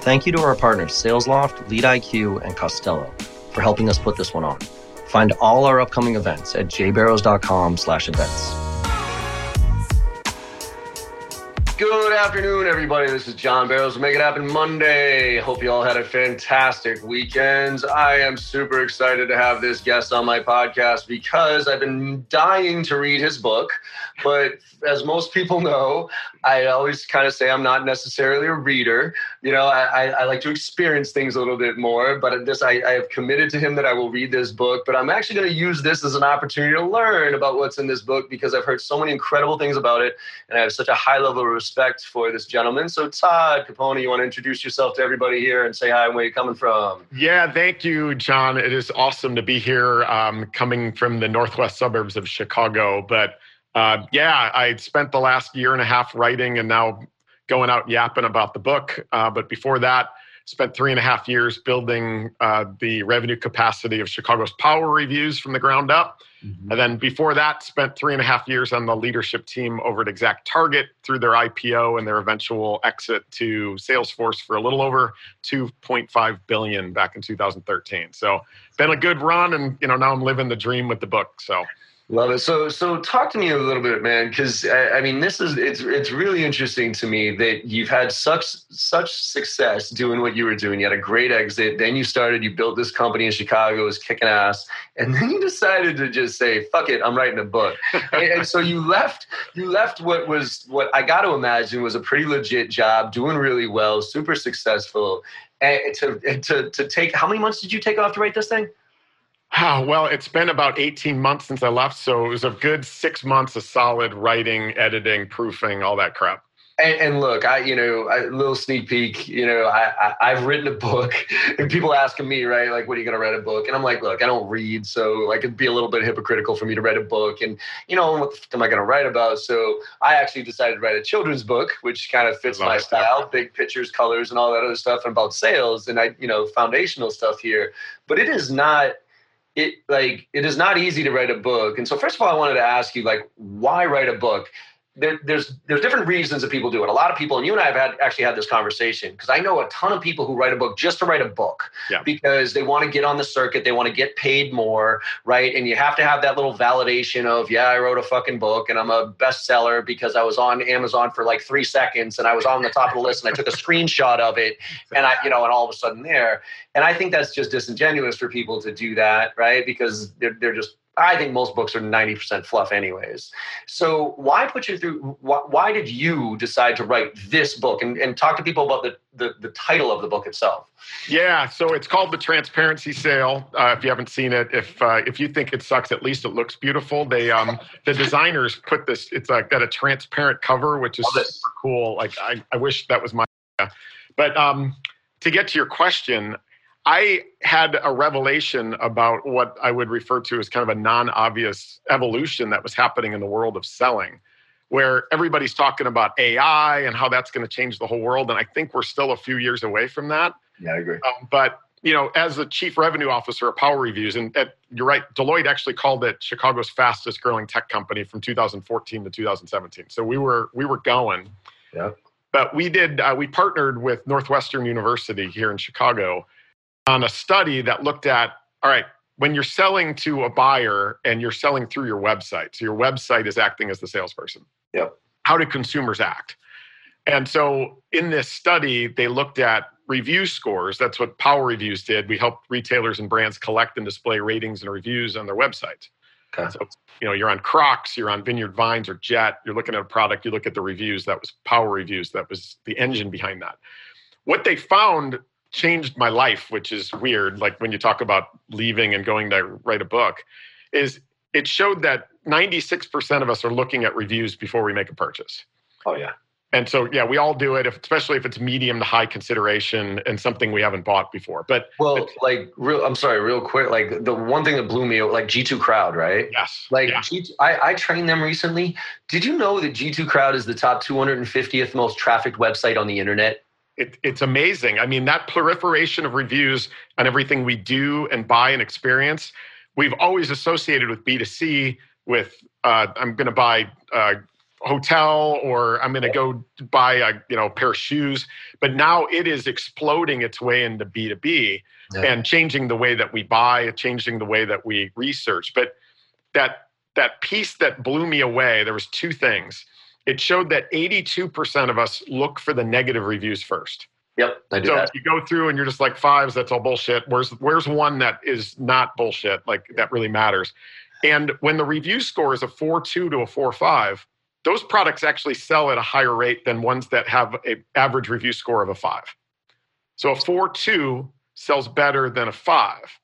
Thank you to our partners SalesLoft, LeadIQ, and Costello for helping us put this one on. Find all our upcoming events at jbarrows.com slash events. Good afternoon, everybody. This is John Barrows. Make It Happen Monday. Hope you all had a fantastic weekend. I am super excited to have this guest on my podcast because I've been dying to read his book. But as most people know, I always kind of say I'm not necessarily a reader. You know, I, I like to experience things a little bit more. But this, I, I have committed to him that I will read this book. But I'm actually going to use this as an opportunity to learn about what's in this book because I've heard so many incredible things about it, and I have such a high level of respect for this gentleman. So, Todd Caponi, you want to introduce yourself to everybody here and say hi and where you're coming from? Yeah, thank you, John. It is awesome to be here, um, coming from the northwest suburbs of Chicago. But uh, yeah, I spent the last year and a half writing and now going out yapping about the book. Uh, but before that, spent three and a half years building uh, the revenue capacity of Chicago's power reviews from the ground up. Mm-hmm. And then before that, spent three and a half years on the leadership team over at Exact Target through their IPO and their eventual exit to Salesforce for a little over 2.5 billion back in 2013. So been a good run, and you know now I'm living the dream with the book. So Love it. So, so talk to me a little bit, man, because I, I, mean, this is it's it's really interesting to me that you've had such such success doing what you were doing. You had a great exit, then you started, you built this company in Chicago, was kicking ass, and then you decided to just say, "Fuck it, I'm writing a book." and, and so you left you left what was what I got to imagine was a pretty legit job, doing really well, super successful, and to to to take how many months did you take off to write this thing? Oh, well, it's been about 18 months since I left. So it was a good six months of solid writing, editing, proofing, all that crap. And, and look, I, you know, a little sneak peek, you know, I, I, have written a book and people asking me, right, like, when are you going to write a book? And I'm like, look, I don't read. So like, it'd be a little bit hypocritical for me to write a book. And, you know, what am I going to write about? So I actually decided to write a children's book, which kind of fits my style, big pictures, colors, and all that other stuff and about sales and I, you know, foundational stuff here. But it is not, it like it is not easy to write a book. And so first of all, I wanted to ask you like why write a book? There, there's there's different reasons that people do it. A lot of people, and you and I have had actually had this conversation because I know a ton of people who write a book just to write a book yeah. because they want to get on the circuit, they want to get paid more, right? And you have to have that little validation of yeah, I wrote a fucking book and I'm a bestseller because I was on Amazon for like three seconds and I was on the top of the list and I took a screenshot of it and I you know and all of a sudden there. And I think that's just disingenuous for people to do that, right? Because they're they're just I think most books are 90% fluff, anyways. So, why put you through? Why, why did you decide to write this book and, and talk to people about the, the, the title of the book itself? Yeah, so it's called The Transparency Sale. Uh, if you haven't seen it, if uh, if you think it sucks, at least it looks beautiful. They um the designers put this. It's like got a transparent cover, which is super cool. Like I, I wish that was my. But um, to get to your question, I had a revelation about what I would refer to as kind of a non obvious evolution that was happening in the world of selling, where everybody's talking about AI and how that's going to change the whole world. And I think we're still a few years away from that. Yeah, I agree. Um, but you know, as the chief revenue officer at Power Reviews, and at, you're right, Deloitte actually called it Chicago's fastest growing tech company from 2014 to 2017. So we were we were going. Yeah. But we did uh, we partnered with Northwestern University here in Chicago on a study that looked at all right, when you're selling to a buyer and you're selling through your website, so your website is acting as the salesperson. Yep. How do consumers act? And so in this study, they looked at review scores. That's what Power Reviews did. We helped retailers and brands collect and display ratings and reviews on their websites. Okay. So, you know, you're on Crocs, you're on Vineyard Vines or Jet, you're looking at a product, you look at the reviews. That was Power Reviews. That was the engine behind that. What they found changed my life, which is weird. Like when you talk about leaving and going to write a book, is it showed that 96% of us are looking at reviews before we make a purchase. Oh, yeah. And so, yeah, we all do it, if, especially if it's medium to high consideration and something we haven't bought before. But well, like, real, I'm sorry, real quick. Like the one thing that blew me, like G2 Crowd, right? Yes. Like yeah. G2, I, I trained them recently. Did you know that G2 Crowd is the top 250th most trafficked website on the internet? It, it's amazing. I mean, that proliferation of reviews on everything we do and buy and experience, we've always associated with B2C with uh, I'm going to buy a hotel or I'm going to go buy a you know pair of shoes. But now it is exploding its way into B2B yeah. and changing the way that we buy, changing the way that we research. But that that piece that blew me away, there was two things. It showed that 82% of us look for the negative reviews first. Yep, I do so that. you go through and you're just like fives, that's all bullshit. Where's where's one that is not bullshit? Like that really matters. And when the review score is a four two to a four five, those products actually sell at a higher rate than ones that have an average review score of a five. So a four two sells better than a five.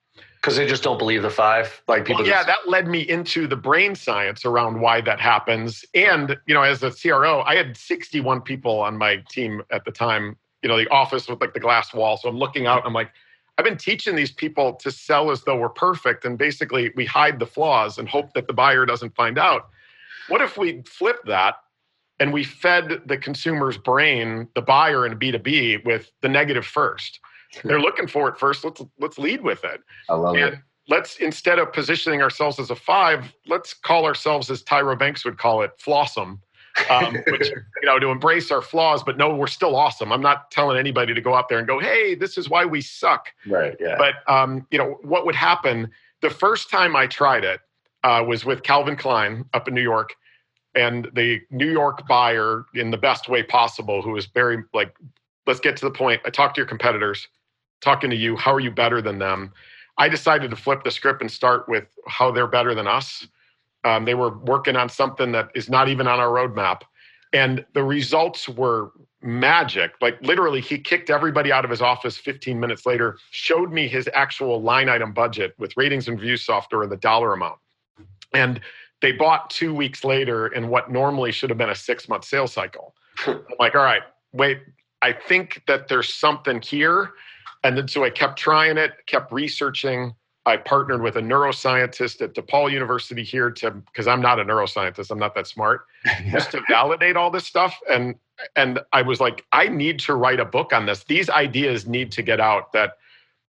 Because they just don't believe the five. Like people. Well, yeah, just... that led me into the brain science around why that happens. And you know, as a CRO, I had 61 people on my team at the time. You know, the office with like the glass wall. So I'm looking out. I'm like, I've been teaching these people to sell as though we're perfect, and basically we hide the flaws and hope that the buyer doesn't find out. What if we flip that and we fed the consumer's brain, the buyer in B2B, with the negative first? They're looking for it first. Let's let's lead with it. I love and it. Let's instead of positioning ourselves as a five, let's call ourselves as Tyra Banks would call it, flawsome. um, which you know to embrace our flaws but no we're still awesome i'm not telling anybody to go out there and go hey this is why we suck right yeah but um, you know what would happen the first time i tried it uh, was with calvin klein up in new york and the new york buyer in the best way possible who was very like let's get to the point i talked to your competitors talking to you, how are you better than them? I decided to flip the script and start with how they're better than us. Um, they were working on something that is not even on our roadmap. And the results were magic. Like literally, he kicked everybody out of his office 15 minutes later, showed me his actual line item budget with ratings and view software and the dollar amount. And they bought two weeks later in what normally should have been a six month sales cycle. I'm like, all right, wait, I think that there's something here. And then so I kept trying it, kept researching. I partnered with a neuroscientist at DePaul University here to because I'm not a neuroscientist, I'm not that smart, just to validate all this stuff. And and I was like, I need to write a book on this. These ideas need to get out that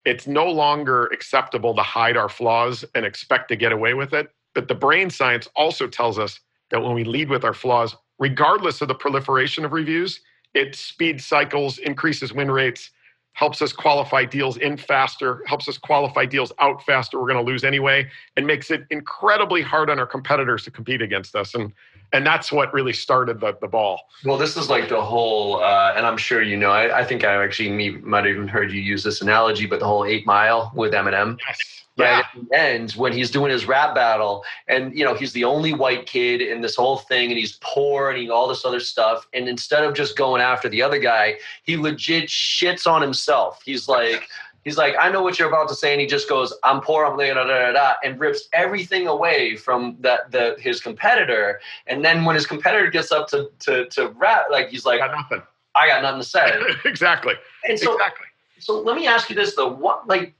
it's no longer acceptable to hide our flaws and expect to get away with it. But the brain science also tells us that when we lead with our flaws, regardless of the proliferation of reviews, it speeds cycles, increases win rates, helps us qualify deals in faster, helps us qualify deals out faster. We're going to lose anyway, and makes it incredibly hard on our competitors to compete against us. And and that's what really started the, the ball. Well, this is like the whole, uh, and I'm sure you know. I, I think I actually might have even heard you use this analogy, but the whole Eight Mile with Eminem. Yes right yeah. at the end when he's doing his rap battle and you know he's the only white kid in this whole thing and he's poor and he, all this other stuff. And instead of just going after the other guy he legit shits on himself. He's like he's like i know what you're about to say. And he just goes i'm poor i'm da, da, da, da, and rips everything away from that the his competitor. And then when his competitor gets up to to, to rap like he's like i got nothing. I got nothing to say. Exactly. And so exactly. so let me ask you this though. What like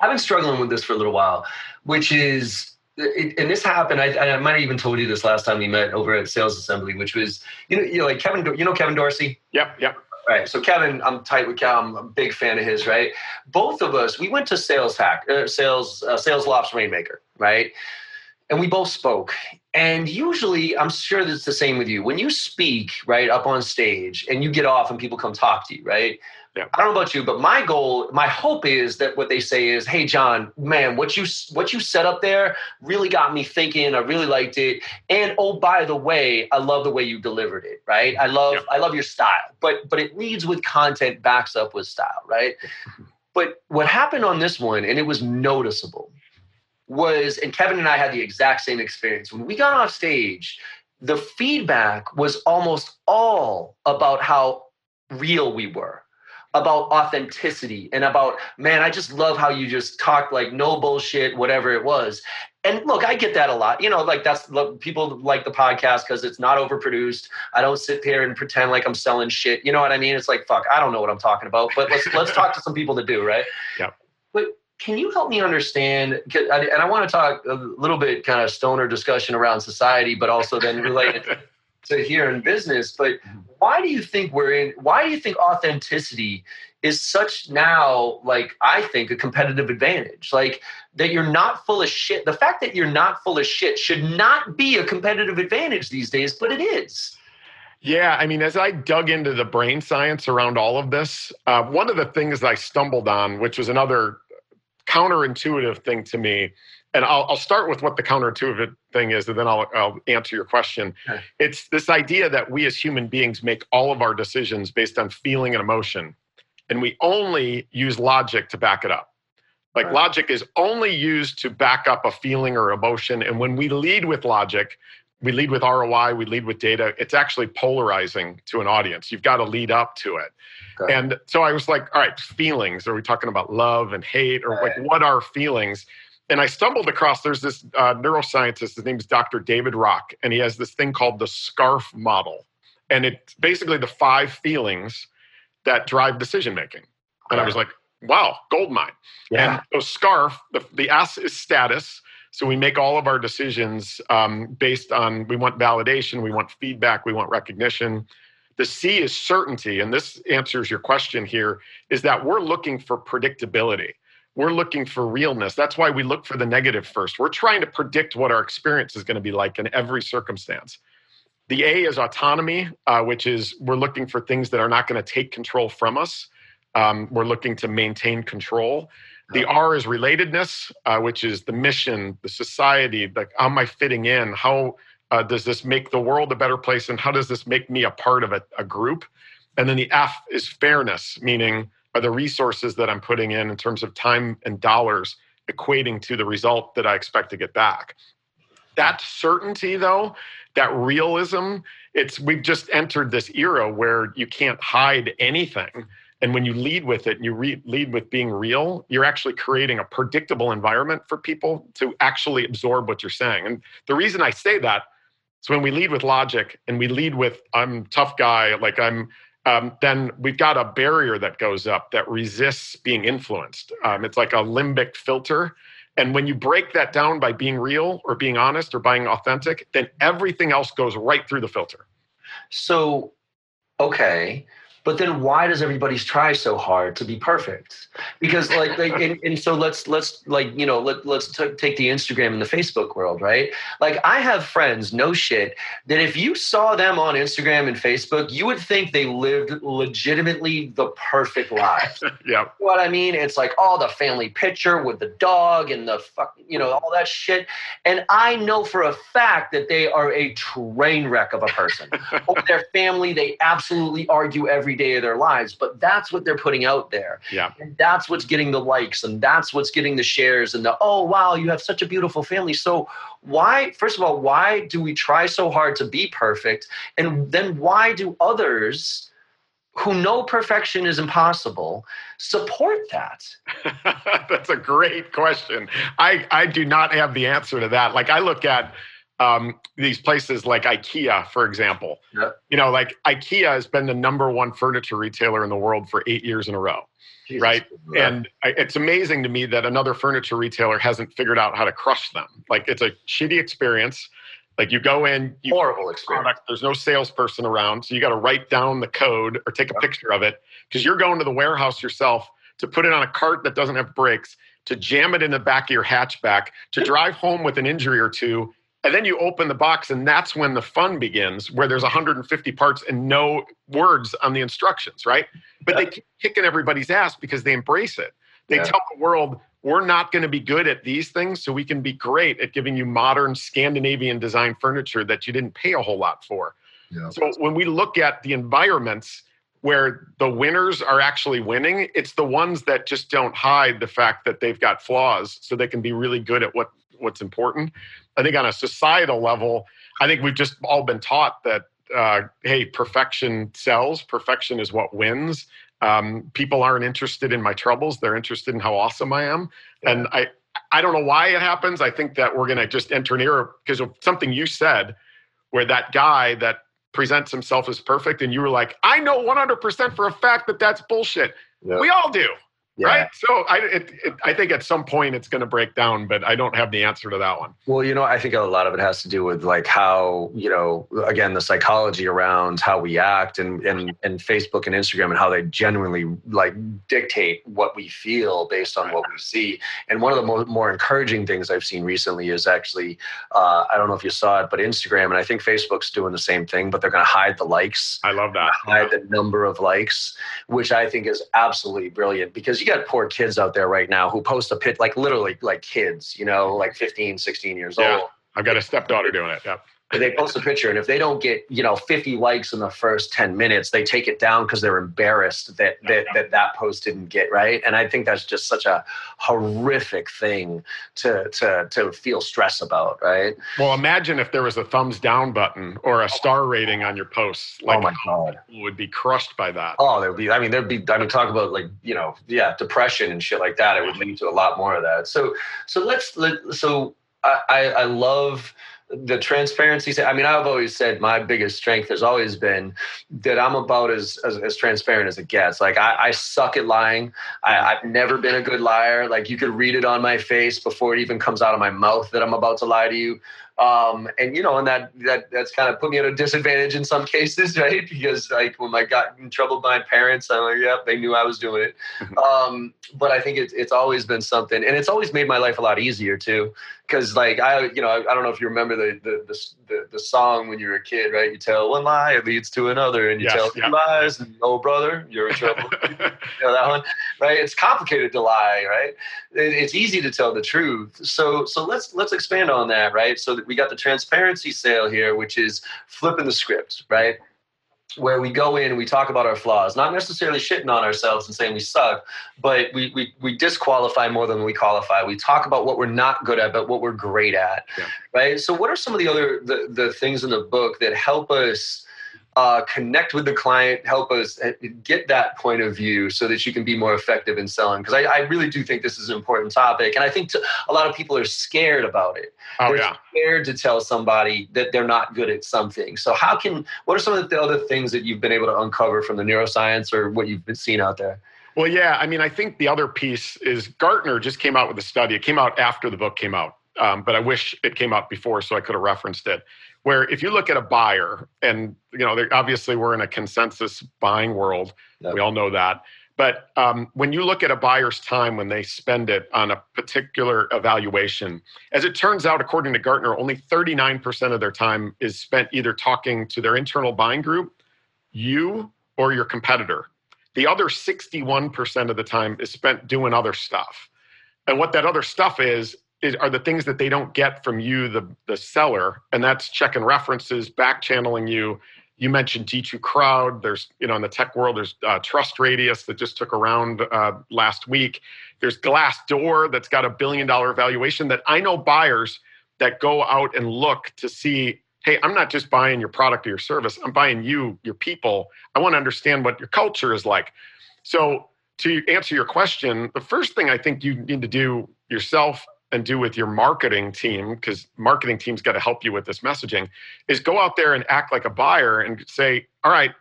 I've been struggling with this for a little while, which is, it, and this happened. I, I might have even told you this last time we met over at Sales Assembly, which was, you know, you know, like Kevin, you know, Kevin Dorsey. Yep, yep. Right. So Kevin, I'm tight with Kevin. I'm a big fan of his. Right. Both of us, we went to Sales Hack, uh, Sales, uh, Sales Lofts Rainmaker. Right. And we both spoke. And usually, I'm sure it's the same with you. When you speak right up on stage and you get off and people come talk to you, right? Yeah. I don't know about you, but my goal, my hope is that what they say is, "Hey, John, man, what you what you set up there really got me thinking. I really liked it, and oh, by the way, I love the way you delivered it. Right? I love yeah. I love your style, but but it leads with content, backs up with style, right? but what happened on this one, and it was noticeable, was, and Kevin and I had the exact same experience when we got off stage. The feedback was almost all about how real we were about authenticity and about man i just love how you just talk like no bullshit whatever it was. And look i get that a lot. You know like that's people like the podcast because it's not overproduced. I don't sit there and pretend like i'm selling shit. You know what i mean? It's like fuck i don't know what i'm talking about but let's let's talk to some people that do right? Yeah. But can you help me understand and i want to talk a little bit kind of stoner discussion around society but also then related to here in business. But mm-hmm. why do you think we're in? Why do you think authenticity is such now like I think a competitive advantage? Like that you're not full of shit. The fact that you're not full of shit should not be a competitive advantage these days, but it is. Yeah, I mean, as I dug into the brain science around all of this, uh, one of the things I stumbled on, which was another counterintuitive thing to me, and I'll, I'll start with what the counterintuitive thing is, and then I'll, I'll answer your question. Okay. It's this idea that we as human beings make all of our decisions based on feeling and emotion, and we only use logic to back it up. Like right. logic is only used to back up a feeling or emotion. And when we lead with logic, we lead with ROI, we lead with data. It's actually polarizing to an audience. You've got to lead up to it. Okay. And so I was like, all right, feelings. Are we talking about love and hate or right. like what are feelings? And I stumbled across there's this uh, neuroscientist, his name is Dr. David Rock, and he has this thing called the SCARF model. And it's basically the five feelings that drive decision making. And I was like, wow, gold mine. Yeah. And so SCARF, the, the S is status. So we make all of our decisions um, based on we want validation, we want feedback, we want recognition. The C is certainty, and this answers your question here is that we're looking for predictability. We're looking for realness. That's why we look for the negative first. We're trying to predict what our experience is going to be like in every circumstance. The A is autonomy, uh, which is we're looking for things that are not going to take control from us. Um, we're looking to maintain control. The R is relatedness, uh, which is the mission, the society, like how am I fitting in? How uh, does this make the world a better place? And how does this make me a part of a, a group? And then the F is fairness, meaning are the resources that I'm putting in in terms of time and dollars equating to the result that I expect to get back. That certainty, though, that realism, it's we've just entered this era where you can't hide anything and when you lead with it you re- lead with being real, you're actually creating a predictable environment for people to actually absorb what you're saying. And the reason I say that is when we lead with logic and we lead with I'm tough guy, like I'm, um, then we've got a barrier that goes up that resists being influenced. Um, it's like a limbic filter. And when you break that down by being real or being honest or being authentic, then everything else goes right through the filter. So, okay but then why does everybody try so hard to be perfect? Because like, like and, and, so let's let's like you know let, let's t- take the instagram and the facebook world right? Like i have friends no shit that if you saw them on instagram and facebook you would think they lived legitimately the perfect life. Yeah what i mean? It's like all the family picture with the dog and the fuck you know all that shit. And i know for a fact that they are a train wreck of a person. Their family they absolutely argue every day of their lives, but that's what they're putting out there. Yeah. And that's what's getting the likes and that's what's getting the shares and the, oh, wow, you have such a beautiful family. So, why, first of all, why do we try so hard to be perfect? And then why do others who know perfection is impossible support that? that's a great question. I, I do not have the answer to that. Like, I look at, um, these places like IKEA, for example. You know, like IKEA has been the number one furniture retailer in the world for eight years in a row. Jesus. Right. And I, it's amazing to me that another furniture retailer hasn't figured out how to crush them. Like it's a shitty experience. Like you go in, you horrible experience. Product, there's no salesperson around, so you got to write down the code or take a picture of it because you're going to the warehouse yourself to put it on a cart that doesn't have brakes, to jam it in the back of your hatchback, to drive home with an injury or two, and then you open the box, and that's when the fun begins, where there's 150 parts and no words on the instructions, right? But yeah. they keep kicking everybody's ass because they embrace it. They yeah. tell the world, we're not going to be good at these things, so we can be great at giving you modern Scandinavian design furniture that you didn't pay a whole lot for. Yeah. So when we look at the environments where the winners are actually winning, it's the ones that just don't hide the fact that they've got flaws so they can be really good at what what's important. I think on a societal level, I think we've just all been taught that uh, hey, perfection sells. Perfection is what wins. Um, people aren't interested in my troubles; they're interested in how awesome I am. And I, I don't know why it happens. I think that we're going to just enter an era because of something you said, where that guy that presents himself as perfect, and you were like, I know 100% for a fact that that's bullshit. Yep. We all do. Yeah. right? So I, it, it, I think at some point it's going to break down, but I don't have the answer to that one. Well, you know, I think a lot of it has to do with like how you know, again, the psychology around how we act, and and and Facebook and Instagram, and how they genuinely like dictate what we feel based on what we see. And one of the more, more encouraging things I've seen recently is actually, uh, I don't know if you saw it, but Instagram, and I think Facebook's doing the same thing, but they're going to hide the likes. I love that. Hide the number of likes, which I think is absolutely brilliant because you got poor kids out there right now who post a pit like literally like kids, you know, like 15, 16 years yeah. old. I've got a stepdaughter doing it. Yeah they post a picture and if they don't get you know 50 likes in the first 10 minutes they take it down because they're embarrassed that, that that that post didn't get right. And i think that's just such a horrific thing to to to feel stress about right? Well imagine if there was a thumbs down button or a star rating on your posts oh like oh my god. would be crushed by that. Oh there would be i mean there'd be i mean talk about like you know yeah depression and shit like that. It would lead to a lot more of that. So so let's let so i i, I love the transparency i mean i've always said my biggest strength has always been that i'm about as as, as transparent as it gets like I, I suck at lying I, i've never been a good liar like you could read it on my face before it even comes out of my mouth that i'm about to lie to you um, and you know, and that that that's kind of put me at a disadvantage in some cases, right? Because like when I got in trouble by my parents, I'm like, yep, they knew I was doing it. Mm-hmm. Um, but I think it's it's always been something, and it's always made my life a lot easier too. Because like I, you know, I, I, don't know if you remember the, the the, the song when you were a kid, right? You tell one lie, it leads to another, and you yes, tell two lies, and oh brother, you're in trouble. you know that one, right? It's complicated to lie, right? It, it's easy to tell the truth. So so let's let's expand on that, right? So that we got the transparency sale here, which is flipping the script, right? Where we go in and we talk about our flaws, not necessarily shitting on ourselves and saying we suck, but we, we, we disqualify more than we qualify. We talk about what we're not good at, but what we're great at, yeah. right? So what are some of the other, the, the things in the book that help us uh, connect with the client, help us uh, get that point of view so that you can be more effective in selling. Because I, I, really do think this is an important topic. And I think to, a lot of people are scared about it. Oh, they're yeah. scared to tell somebody that they're not good at something. So, how can, what are some of the other things that you've been able to uncover from the neuroscience or what you've been seeing out there? Well, yeah. I mean, I think the other piece is Gartner just came out with a study. It came out after the book came out, um, but I wish it came out before so I could have referenced it where if you look at a buyer and you know obviously we're in a consensus buying world. Yep. we all know that. But um, when you look at a buyer's time when they spend it on a particular evaluation as it turns out according to gartner only 39% of their time is spent either talking to their internal buying group you or your competitor. The other 61% of the time is spent doing other stuff. And what that other stuff is is, are the things that they don't get from you, the the seller, and that's checking references, back channeling you. You mentioned G2 Crowd. There's you know in the tech world, there's uh, Trust Radius that just took around uh, last week. There's Glassdoor that's got a billion dollar valuation. That I know buyers that go out and look to see. Hey, I'm not just buying your product or your service. I'm buying you, your people. I want to understand what your culture is like. So to answer your question, the first thing I think you need to do yourself and do with your marketing team, because marketing team's got to help you with this messaging, is go out there and act like a buyer and say, all right,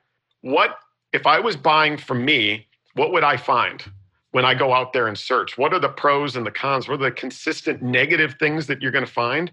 what if I was buying from me, what would I find when I go out there and search? What are the pros and the cons? What are the consistent negative things that you're going to find?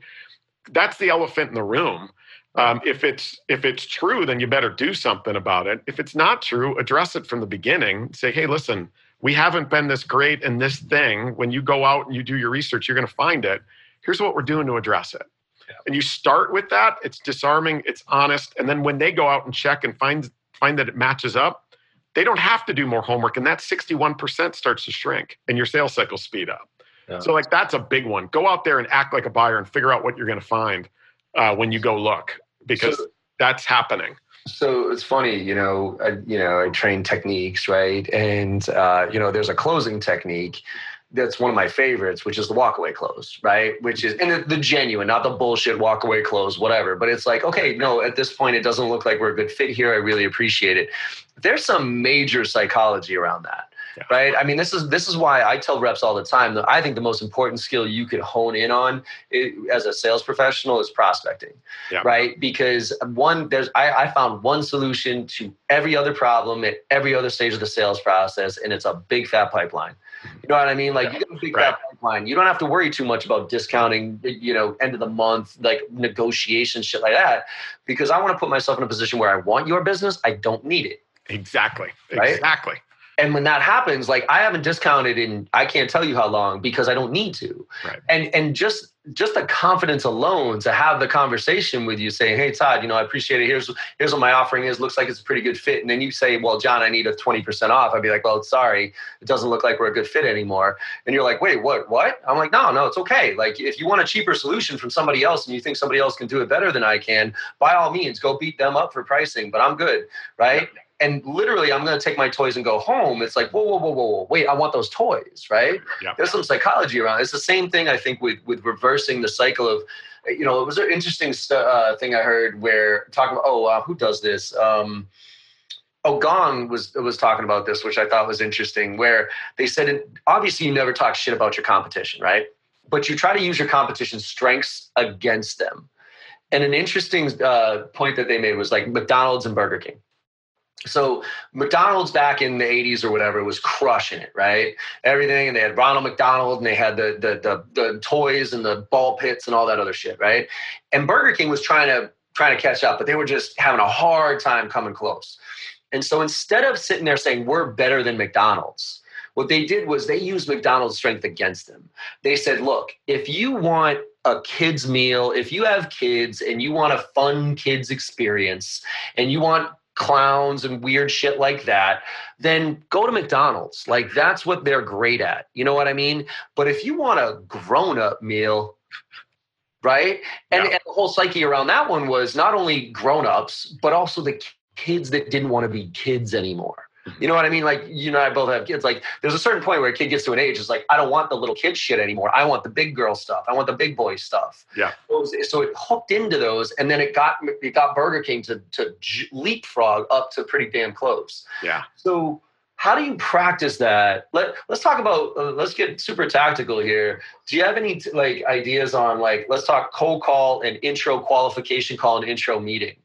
That's the elephant in the room. Um, if it's if it's true, then you better do something about it. If it's not true, address it from the beginning. Say, hey, listen, we haven't been this great in this thing. When you go out and you do your research, you're going to find it. Here's what we're doing to address it. Yeah. And you start with that. It's disarming. It's honest. And then when they go out and check and find find that it matches up, they don't have to do more homework, and that 61% starts to shrink, and your sales cycle speed up. Yeah. So like that's a big one. Go out there and act like a buyer and figure out what you're going to find uh, when you go look, because so, that's happening. So it's funny, you know, I, you know, I train techniques, right? And uh, you know, there's a closing technique that's one of my favorites, which is the walkaway close, right? Which is and the, the genuine, not the bullshit walkaway close, whatever. But it's like, okay, no, at this point, it doesn't look like we're a good fit here. I really appreciate it. There's some major psychology around that yeah. right? I mean, this is this is why I tell reps all the time that I think the most important skill you could hone in on as a sales professional is prospecting, yeah. right? Because one, there's I, I found one solution to every other problem at every other stage of the sales process, and it's a big fat pipeline. You know what I mean? Like yeah. you got a big right. fat pipeline. You don't have to worry too much about discounting, you know, end of the month, like negotiation, shit like that. Because I want to put myself in a position where I want your business. I don't need it. Exactly. Right? Exactly. And when that happens, like I haven't discounted in I can't tell you how long because I don't need to. Right. And and just just the confidence alone to have the conversation with you saying, Hey Todd, you know, I appreciate it. Here's here's what my offering is. Looks like it's a pretty good fit. And then you say, Well, John, I need a 20% off. I'd be like, Well, sorry, it doesn't look like we're a good fit anymore. And you're like, Wait, what what? I'm like, No, no, it's okay. Like if you want a cheaper solution from somebody else and you think somebody else can do it better than I can, by all means go beat them up for pricing, but I'm good. Right. Yeah and literally I'm going to take my toys and go home. It's like, whoa, whoa, whoa, whoa, whoa. wait, I want those toys, right? Yeah. There's some psychology around. It. It's the same thing I think with with reversing the cycle of, you know, it was an interesting st- uh, thing I heard where talking about, oh, uh, who does this? Um, oh, Gong was was talking about this, which I thought was interesting, where they said, obviously, you never talk shit about your competition, right? But you try to use your competition's strengths against them. And an interesting uh, point that they made was like McDonald's and Burger King so McDonald's back in the 80s or whatever was crushing it, right? Everything, and they had Ronald McDonald, and they had the, the the the, toys and the ball pits and all that other shit, right? And Burger King was trying to trying to catch up, but they were just having a hard time coming close. And so instead of sitting there saying we're better than McDonald's, what they did was they used McDonald's strength against them. They said, look, if you want a kids meal, if you have kids and you want a fun kids experience and you want clowns and weird shit like that, then go to McDonald's. Like that's what they're great at. You know what I mean? But if you want a grown up meal, right? And, yeah. and, the whole psyche around that one was not only grown ups, but also the kids that didn't want to be kids anymore. You know what I mean? Like you and I both have kids. Like there's a certain point where a kid gets to an age, it's like I don't want the little kid shit anymore. I want the big girl stuff. I want the big boy stuff. Yeah. So, it hooked into those, and then it got it got Burger King to to leapfrog up to pretty damn close. Yeah. So how do you practice that? Let Let's talk about. Uh, let's get super tactical here. Do you have any like ideas on like let's talk cold call and intro qualification call and intro meeting,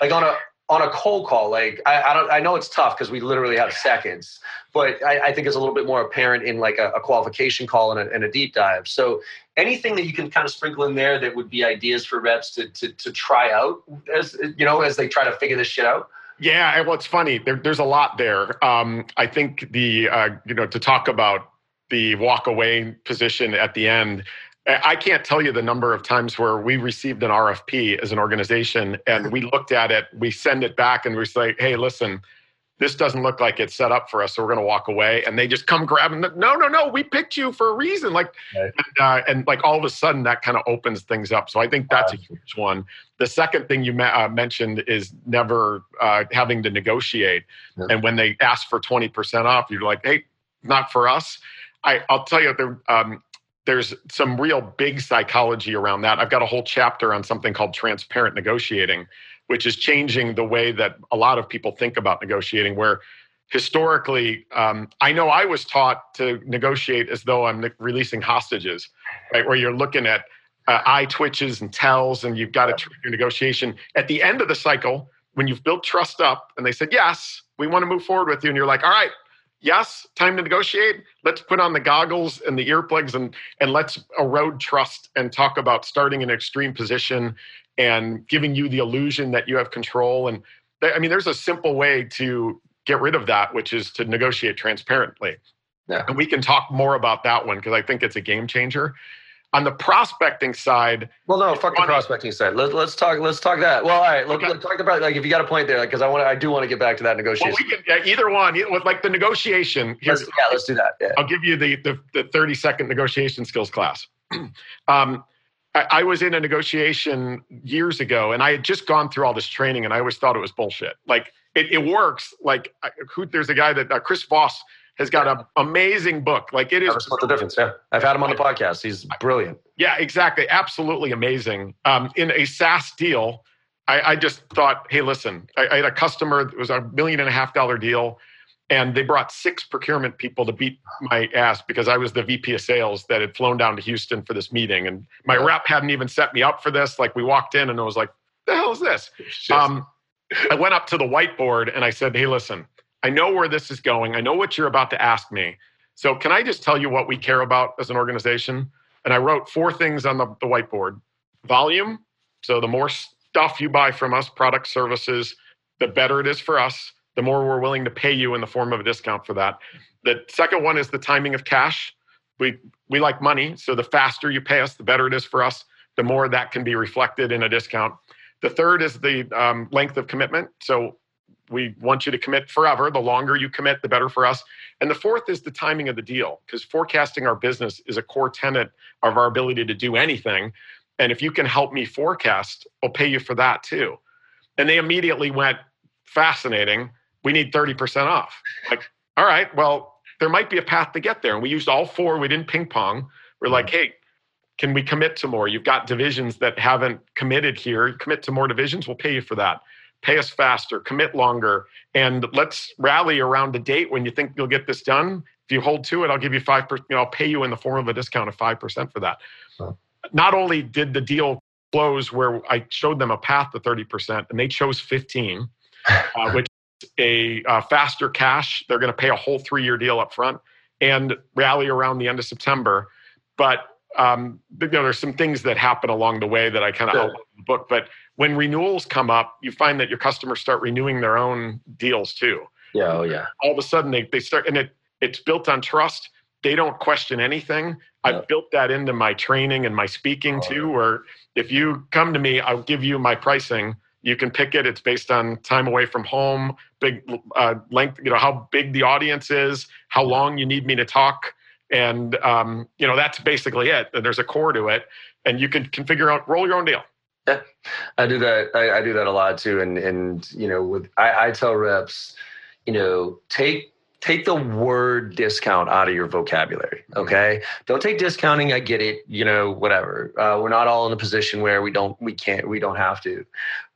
like on a on a cold call, like I, I don't, I know it's tough because we literally have seconds, but I, I, think it's a little bit more apparent in like a, a qualification call and a, and a, deep dive. So anything that you can kind of sprinkle in there that would be ideas for reps to, to, to try out as, you know, as they try to figure this shit out. Yeah. Well, it's funny. There, there's a lot there. Um, I think the, uh, you know, to talk about the walk away position at the end, I can't tell you the number of times where we received an RFP as an organization and we looked at it, we send it back and we say, hey, listen, this doesn't look like it's set up for us, so we're going to walk away. And they just come grabbing, no, no, no, we picked you for a reason. Like, right. and, uh, and, like all of a sudden that kind of opens things up. So I think that's a huge one. The second thing you ma- uh, mentioned is never uh, having to negotiate. And when they ask for 20% off, you're like, hey, not for us. I, I'll tell you, there, um, there's some real big psychology around that. I've got a whole chapter on something called transparent negotiating, which is changing the way that a lot of people think about negotiating. Where historically, um, I know I was taught to negotiate as though I'm releasing hostages, right? Where you're looking at uh, eye twitches and tells, and you've got to treat your negotiation. At the end of the cycle, when you've built trust up, and they said yes, we want to move forward with you, and you're like, all right, yes, time to negotiate. Let's put on the goggles and the earplugs and and let's erode trust and talk about starting an extreme position and giving you the illusion that you have control. And I mean, there's a simple way to get rid of that, which is to negotiate transparently. Yeah. And we can talk more about that one because I think it's a game changer. On the prospecting side, well, no, fuck the prospecting side. Let, us talk. Let's talk that. Well, all right. Let, okay. let's talk about like if you got a point there, because like, I want. I do want to get back to that negotiation. Well, we can, yeah, either one. With like the negotiation. Let's, yeah, let's do that. Yeah. I'll give you the, the the thirty second negotiation skills class. um, I, I was in a negotiation years ago, and I had just gone through all this training, and I always thought it was bullshit. Like it, it works. Like who, there's a guy that uh, Chris Voss has got an amazing book. Like it is. What's the difference? Yeah, I've had him on the podcast. He's brilliant. Yeah, exactly. Absolutely amazing. Um, in a SaaS deal, I, I just thought, hey, listen, I, I, had a customer. It was a million and a half dollar deal, And they brought six procurement people to beat my ass because I was the VP of sales that had flown down to Houston for this meeting. And my rep hadn't even set me up for this. Like we walked in and it was like, the hell is this? Um, I went up to the whiteboard and I said, hey, listen, I know where this is going. I know what you're about to ask me. So can I just tell you what we care about as an organization? And I wrote four things on the, the whiteboard volume. So the more stuff you buy from us, product services, the better it is for us the more we're willing to pay you in the form of a discount for that. The second one is the timing of cash. We we like money, so the faster you pay us, the better it is for us. The more that can be reflected in a discount. The third is the um, length of commitment. So we want you to commit forever. The longer you commit, the better for us. And the fourth is the timing of the deal, because forecasting our business is a core tenet of our ability to do anything. And if you can help me forecast, I'll pay you for that too. And they immediately went, fascinating we need 30% off. Like, all right, well, there might be a path to get there. And we used all four. We didn't ping pong. We're like, mm-hmm. hey, can we commit to more? You've got divisions that haven't committed here. Commit to more divisions. We'll pay you for that. Pay us faster, commit longer, and let's rally around a date when you think you'll get this done. If you hold to it, I'll give you five percent. You know, I'll pay you in the form of a discount of five percent for that. Huh. Not only did the deal close where I showed them a path to thirty percent, and they chose fifteen, uh, which a uh, faster cash. They're going to pay a whole three year deal up front and rally around the end of September. But um, you know, there's some things that happen along the way that I kind of sure. outline in the book. But when renewals come up, you find that your customers start renewing their own deals too. Yeah, oh yeah. All of a sudden they, they start, and it it's built on trust. They don't question anything. I've built that into my training and my speaking oh, too. Where if you come to me, I'll give you my pricing you can pick it. It's based on time away from home, big uh, length, you know, how big the audience is, how long you need me to talk. And, um, you know, that's basically it. There's a core to it. And you can configure out, roll your own deal. Yeah, I do that. I, I do that a lot too. And, and, you know, with, I, I tell reps, you know, take take the word discount out of your vocabulary mm-hmm. okay don't take discounting i get it you know whatever uh, we're not all in a position where we don't we can't we don't have to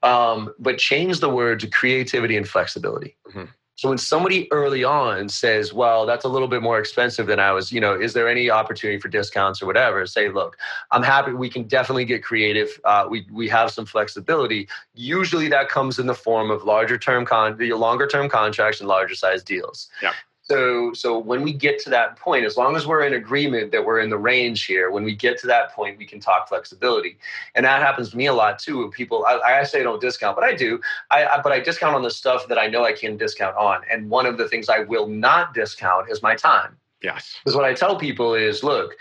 um, but change the word to creativity and flexibility mm-hmm. So when somebody early on says well that's a little bit more expensive than i was you know is there any opportunity for discounts or whatever? Say look i'm happy we can definitely get creative uh, we, we have some flexibility. Usually that comes in the form of larger term con longer term contracts and larger size deals. Yeah so, so when we get to that point, as long as we're in agreement that we're in the range here, when we get to that point, we can talk flexibility, and that happens to me a lot too. People, I, I say don't discount, but I do. I, I, but I discount on the stuff that I know I can discount on, and one of the things I will not discount is my time. Yes. Because what I tell people is, look,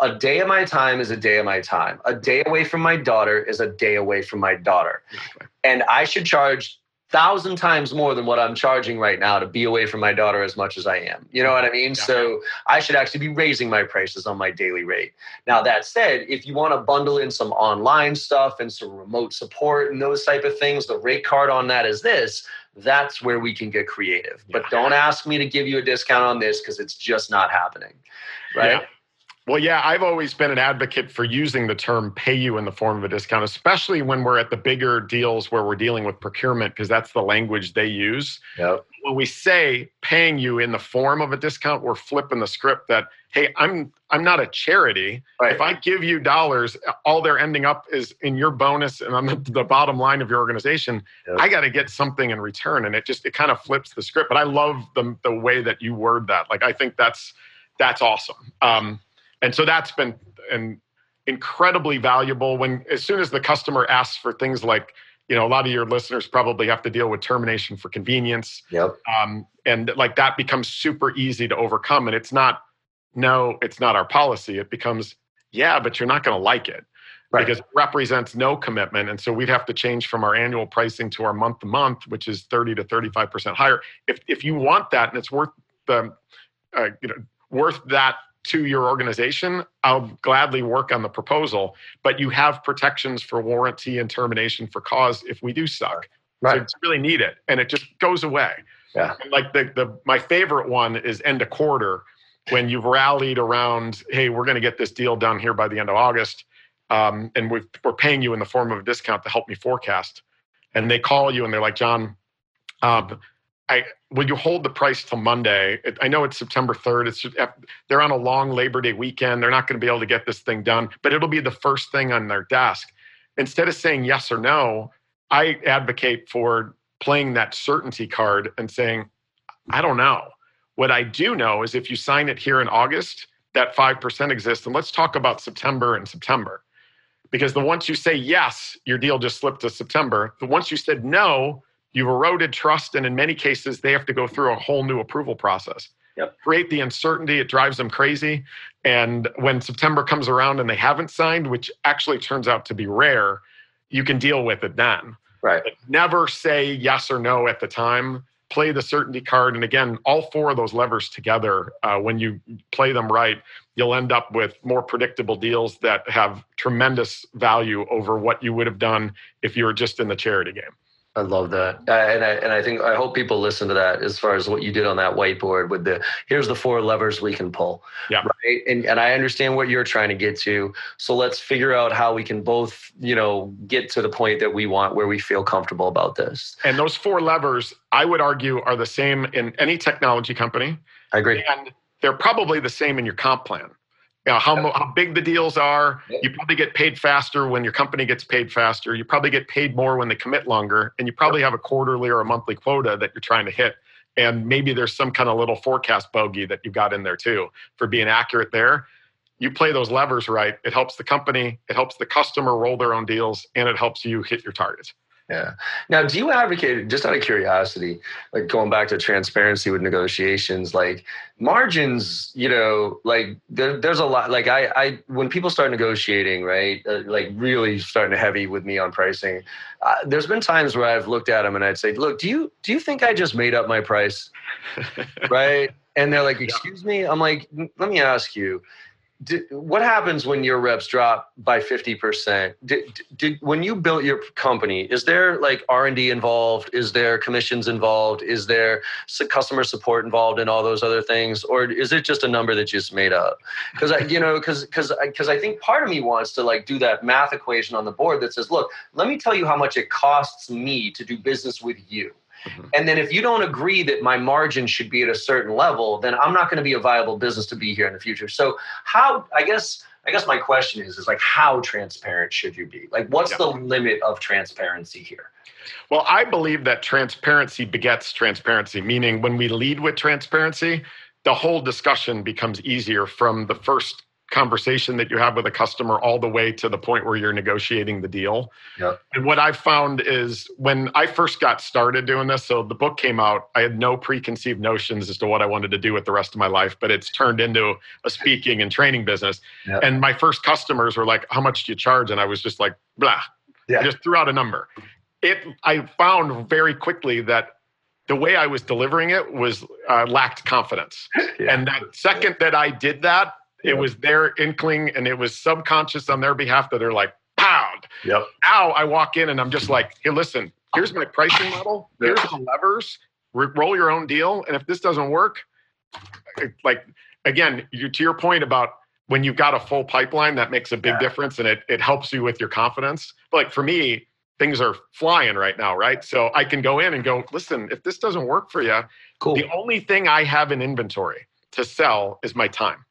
a day of my time is a day of my time. A day away from my daughter is a day away from my daughter, okay. and I should charge thousand times more than what I'm charging right now to be away from my daughter as much as I am. You know what I mean? Yeah. So I should actually be raising my prices on my daily rate. Now that said, if you want to bundle in some online stuff and some remote support and those type of things, the rate card on that is this. That's where we can get creative. Yeah. But don't ask me to give you a discount on this because it's just not happening. Right. Yeah. Well, yeah, I've always been an advocate for using the term pay you in the form of a discount, especially when we're at the bigger deals where we're dealing with procurement, because that's the language they use. Yep. When we say paying you in the form of a discount, we're flipping the script that, hey, I'm I'm not a charity. Right. If I give you dollars, all they're ending up is in your bonus and on the, the bottom line of your organization. Yep. I got to get something in return. And it just it kind of flips the script. But I love the the way that you word that. Like I think that's that's awesome. Um, and so that's been an incredibly valuable when as soon as the customer asks for things like you know a lot of your listeners probably have to deal with termination for convenience yep. Um, and like that becomes super easy to overcome and it's not no it's not our policy it becomes yeah but you're not going to like it right. because it represents no commitment and so we'd have to change from our annual pricing to our month to month which is 30 to 35% higher if if you want that and it's worth the uh, you know worth that to your organization, I'll gladly work on the proposal. But you have protections for warranty and termination for cause if we do suck. Right. So it's really needed, and it just goes away. Yeah. And like the the my favorite one is end of quarter when you've rallied around, hey, we're going to get this deal done here by the end of August, um, and we are paying you in the form of a discount to help me forecast. And they call you and they're like, John, um, I would you hold the price till Monday? I know it's September 3rd. It's they're on a long Labor Day weekend. They're not going to be able to get this thing done, but it'll be the first thing on their desk. Instead of saying yes or no, I advocate for playing that certainty card and saying, I don't know. What I do know is if you sign it here in August, that 5% exists. And let's talk about September and September. Because the once you say yes, your deal just slipped to September. The once you said no, you've eroded trust. And in many cases, they have to go through a whole new approval process. Yep. Create the uncertainty, it drives them crazy. And when September comes around and they haven't signed, which actually turns out to be rare, you can deal with it then. Right. But never say yes or no at the time play the certainty card. And again, all four of those levers together, uh, when you play them right, you'll end up with more predictable deals that have tremendous value over what you would have done if you were just in the charity game. I love that, uh, and I and I think I hope people listen to that as far as what you did on that whiteboard with the here's the four levers we can pull. Yeah. Right. And and I understand what you're trying to get to. So let's figure out how we can both, you know, get to the point that we want where we feel comfortable about this. And those four levers, I would argue, are the same in any technology company. I agree. And they're probably the same in your comp plan you know, how, how big the deals are. You probably get paid faster when your company gets paid faster. You probably get paid more when they commit longer. And you probably have a quarterly or a monthly quota that you're trying to hit. And maybe there's some kind of little forecast bogey that you've got in there too for being accurate there. You play those levers right, it helps the company, it helps the customer roll their own deals, and it helps you hit your targets. Yeah. Now, do you advocate, just out of curiosity, like going back to transparency with negotiations, like margins, you know, like there, there's a lot, like I, I, when people start negotiating, right, uh, like really starting to heavy with me on pricing, uh, there's been times where I've looked at them and I'd say, look, do you, do you think I just made up my price? right. And they're like, excuse me. I'm like, let me ask you, what happens when your reps drop by 50% did, did, when you built your company is there like r&d involved? Is there commissions involved? Is there customer support involved in all those other things? Or is it just a number that you just made up? Because i you know because because because I think part of me wants to like do that math equation on the board that says look let me tell you how much it costs me to do business with you Mm-hmm. And then if you don't agree that my margin should be at a certain level, then I'm not going to be a viable business to be here in the future. So how I guess I guess my question is is like how transparent should you be? Like what's the limit of transparency here? Well, I believe that transparency begets transparency, meaning when we lead with transparency, the whole discussion becomes easier from the first conversation that you have with a customer all the way to the point where you're negotiating the deal. Yep. And what I've found is when I first got started doing this, so the book came out, I had no preconceived notions as to what I wanted to do with the rest of my life, but it's turned into a speaking and training business. Yep. And my first customers were like, How much do you charge? And I was just like, blah. Yeah. I just threw out a number. It I found very quickly that the way I was delivering it was uh, lacked confidence. Yeah. And that second that I did that, it was their inkling and it was subconscious on their behalf that they're like, pound. Yep. Now I walk in and I'm just like, hey, listen, here's my pricing model. Here's the levers. roll your own deal. And if this doesn't work, eh, like again, you, to your point about when you've got a full pipeline, that makes a big yeah. difference and it, it helps you with your confidence. But like for me, things are flying right now, right? So I can go in and go, listen, if this doesn't work for you, cool. the only thing I have in inventory to sell is my time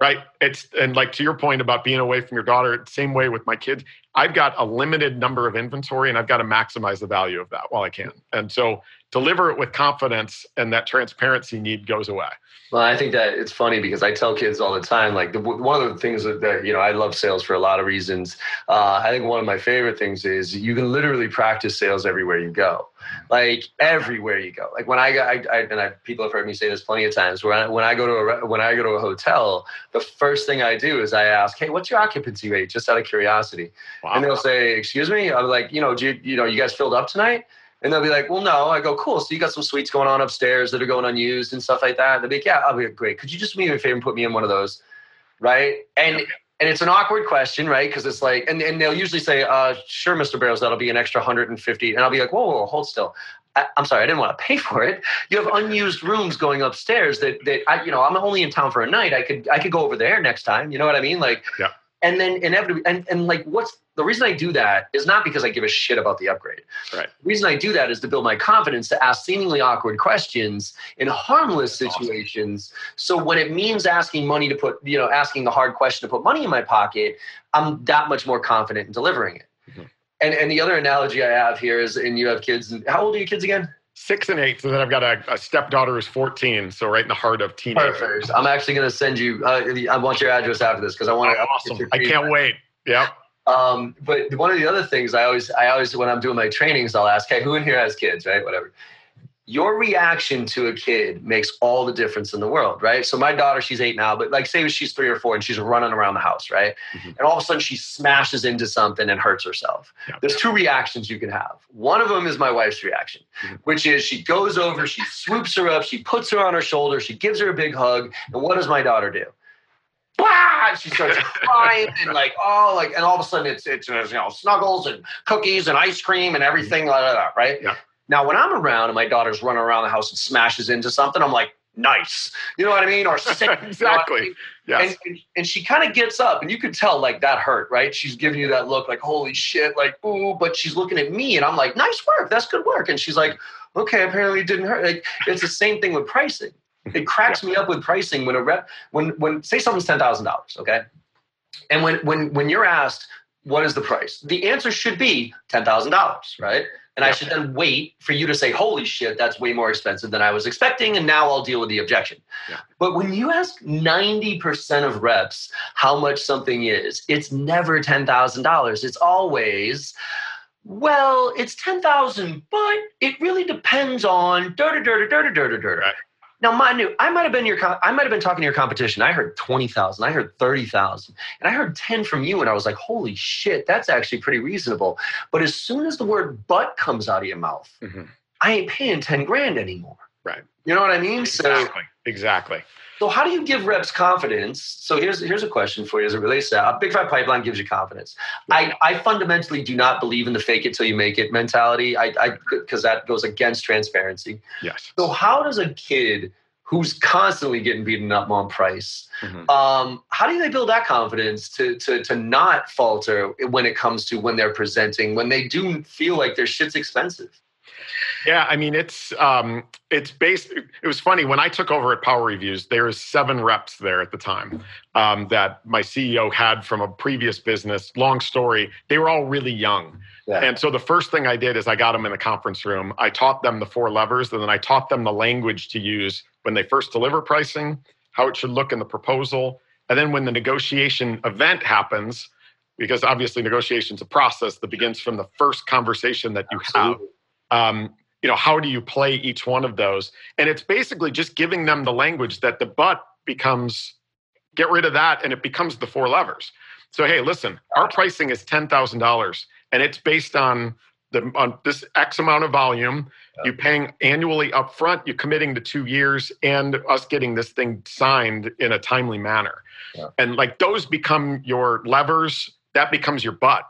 right? It's and like to your point about being away from your daughter same way with my kids. I've got a limited number of inventory and i've got to maximize the value of that while i can. And so deliver it with confidence and that transparency need goes away. Well i think that it's funny because i tell kids all the time like the, one of the things that, that, you know i love sales for a lot of reasons. Uh, i think one of my favorite things is you can literally practice sales everywhere you go. Like everywhere you go. Like when i got I, I, and I, people have heard me say this plenty of times when I, when I go to a when i go to a hotel the first thing i do is i ask hey what's your occupancy rate? Just out of curiosity. Wow. and they'll say excuse me? I'm like you know do you, you know you guys filled up tonight and they'll be like, well, no. I go, cool. So you got some suites going on upstairs that are going unused and stuff like that. They'll be like, yeah, I'll be like, great. Could you just do me a favor and put me in one of those? Right. And and it's an awkward question, right? Because it's like, and, and they'll usually say, uh, sure, Mr. Barrows, that'll be an extra 150. And I'll be like, whoa, whoa, whoa hold still. I, am sorry, I didn't want to pay for it. You have unused rooms going upstairs that that I, you know, I'm only in town for a night. I could I could go over there next time. You know what I mean? Like, yeah and then inevitably and, and like what's the reason i do that is not because i give a shit about the upgrade. Right. The reason i do that is to build my confidence to ask seemingly awkward questions in harmless situations awesome. so when it means asking money to put you know asking the hard question to put money in my pocket i'm that much more confident in delivering it. Mm-hmm. and and the other analogy i have here is and you have kids how old are your kids again six and eight. So then I've got a, a stepdaughter who's 14. So right in the heart of teenagers. I'm actually going to send you, uh, I want your address after this because I want to. Awesome. I can't wait. Yep. Um, but one of the other things I always, I always, when I'm doing my trainings, I'll ask, hey, who in here has kids, right? Whatever your reaction to a kid makes all the difference in the world, right? So my daughter, she's eight now, but like say she's three or four and she's running around the house, right? Mm-hmm. And all of a sudden she smashes into something and hurts herself. Yeah. There's two reactions you can have. One of them is my wife's reaction, mm-hmm. which is she goes over, she swoops her up, she puts her on her shoulder, she gives her a big hug. And what does my daughter do? Blah! She starts crying and like, oh, like, and all of a sudden it's, it's, you know, snuggles and cookies and ice cream and everything, like that, right? Yeah. Now, when I'm around and my daughter's running around the house and smashes into something, I'm like, nice. You know what I mean? Or sick, exactly. You know Yes. And, and, and she kind of gets up and you could tell like that hurt, right? She's giving you that look like, holy shit, like, ooh, but she's looking at me and I'm like, nice work. That's good work. And she's like, okay, apparently it didn't hurt. Like, it's the same thing with pricing. It cracks yeah. me up with pricing when a rep, when, when say something's $10,000, okay? And when, when, when you're asked, what is the price? The answer should be $10,000, right? And yep. I should then wait for you to say, holy shit, that's way more expensive than I was expecting. And now I'll deal with the objection. But when you ask 90% of reps how much something is, it's never $10,000. It's always, well, it's 10,000, but it really depends on da da da da da da da da. Now, Manu, I might have been your, I might have been talking to your competition. I heard twenty thousand, I heard thirty thousand, and I heard ten from you, and I was like, "Holy shit, that's actually pretty reasonable." But as soon as the word "but" comes out of your mouth, mm-hmm. I ain't paying ten grand anymore. Right. You know what I mean? Exactly. So, exactly. So how do you give reps confidence? So here's here's a question for you as it relates to that. A big fat pipeline gives you confidence. I, I fundamentally do not believe in the fake it till you make it mentality. I because that goes against transparency. Yes. So how does a kid who's constantly getting beaten up on price. Mm-hmm. Um, how do they build that confidence to, to, to not falter when it comes to when they're presenting, when they do feel like their shit's expensive? Yeah, I mean it's um, it's based. It was funny when I took over at Power Reviews. There was seven reps there at the time um, that my CEO had from a previous business. Long story. They were all really young, yeah. and so the first thing I did is I got them in the conference room. I taught them the four levers, and then I taught them the language to use when they first deliver pricing, how it should look in the proposal, and then when the negotiation event happens, because obviously negotiation is a process that begins from the first conversation that you Absolutely. have. Um, you know how do you play each one of those? And it's basically just giving them the language that the but becomes get rid of that and it becomes the four levers. So hey listen our pricing is $10000 and it's based on the on this x amount of volume. You paying annually up front you're committing to two years and us getting this thing signed in a timely manner. Yeah. and like those become your levers. That becomes your butt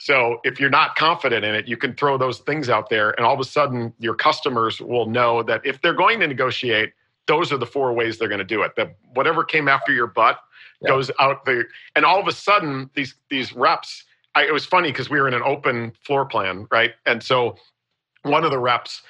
so if you're not confident in it, you can throw those things out there, and all of a sudden your customers will know that if they're going to negotiate, those are the four ways they're going to do it. That whatever came after your butt yeah. goes out the, and all of a sudden these these reps. I, it was funny because we were in an open floor plan, right? And so one of the reps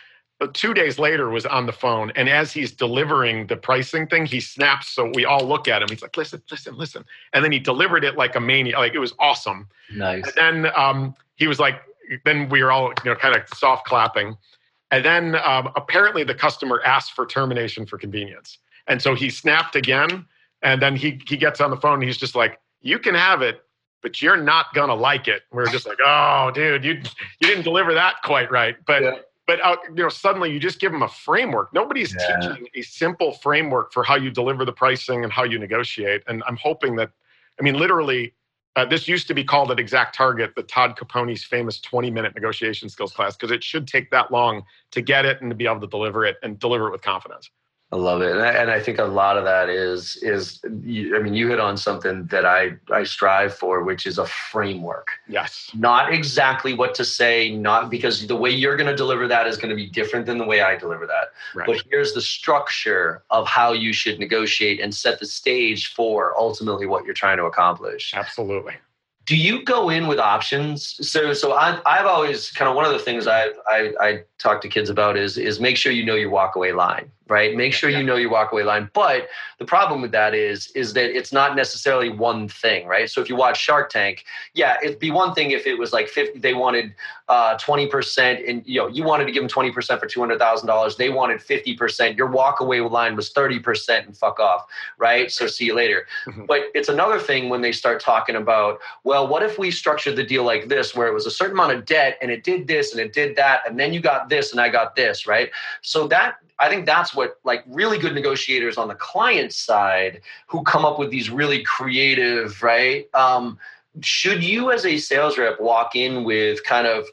two days later was on the phone and as he's delivering the pricing thing he snaps so we all look at him. He's like listen listen listen. And then he delivered it like a maniac like it was awesome. Nice. And then um, he was like then we were all you know kind of soft clapping. And then um, apparently the customer asked for termination for convenience. And so he snapped again and then he he gets on the phone and he's just like you can have it but you're not gonna like it. We are just like, oh, dude, you you didn't deliver that quite right. But yeah but uh, you know suddenly you just give them a framework nobody's yeah. teaching a simple framework for how you deliver the pricing and how you negotiate and i'm hoping that i mean literally uh, this used to be called at exact target the todd caponi's famous 20 minute negotiation skills class because it should take that long to get it and to be able to deliver it and deliver it with confidence I love it, and I, and I, think a lot of that is is I mean you hit on something that I I strive for, which is a framework. Yes. Not exactly what to say, not because the way you're going to deliver that is going to be different than the way I deliver that. Right. But here's the structure of how you should negotiate and set the stage for ultimately what you're trying to accomplish. Absolutely do you go in with options so so I, i've always kind of one of the things i i, I talk to kids about is is make sure you know your walkaway line right? Make sure you know your walkaway line. But the problem with that is is that it's not necessarily one thing right? So if you watch shark tank yeah it'd be one thing if it was like 50 they wanted uh, 20% and you know you wanted to give them 20% for $200000 they wanted 50% your walkaway line was 30% and fuck off right? So see you later. Mm-hmm. but it's another thing when they start talking about well what if we structured the deal like this where it was a certain amount of debt and it did this and it did that and then you got this and i got this right? So that I think that's what like really good negotiators on the client side who come up with these really creative, right? Um, should you as a sales rep walk in with kind of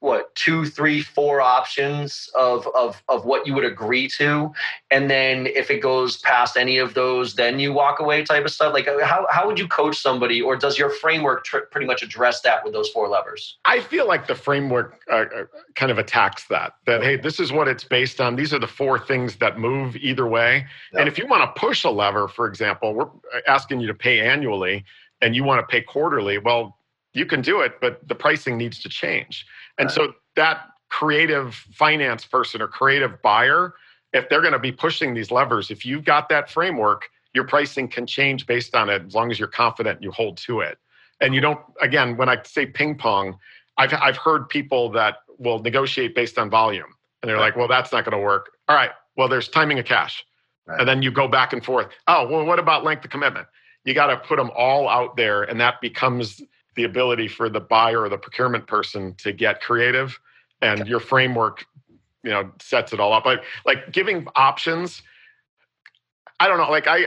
what two three four options of of of what you would agree to? And then if it goes past any of those then you walk away type of stuff? Like how, how would you coach somebody or does your framework tr- pretty much address that with those four levers? I feel like the framework uh, uh, kind of attacks that that hey this is what it's based on. These are the four things that move either way. And if you want to push a lever for example we're asking you to pay annually and you want to pay quarterly well you can do it but the pricing needs to change and so that creative finance person or creative buyer, if they're going to be pushing these levers, if you've got that framework, your pricing can change based on it as long as you're confident you hold to it. And you don't, again, when I say ping pong, I've, I've heard people that will negotiate based on volume. And they're right. like, well, that's not going to work. All right, well, there's timing of cash. Right. And then you go back and forth. Oh, well, what about length of commitment? You got to put them all out there, and that becomes the ability for the buyer or the procurement person to get creative and your framework you know sets it all up. Like like giving options i don't know like i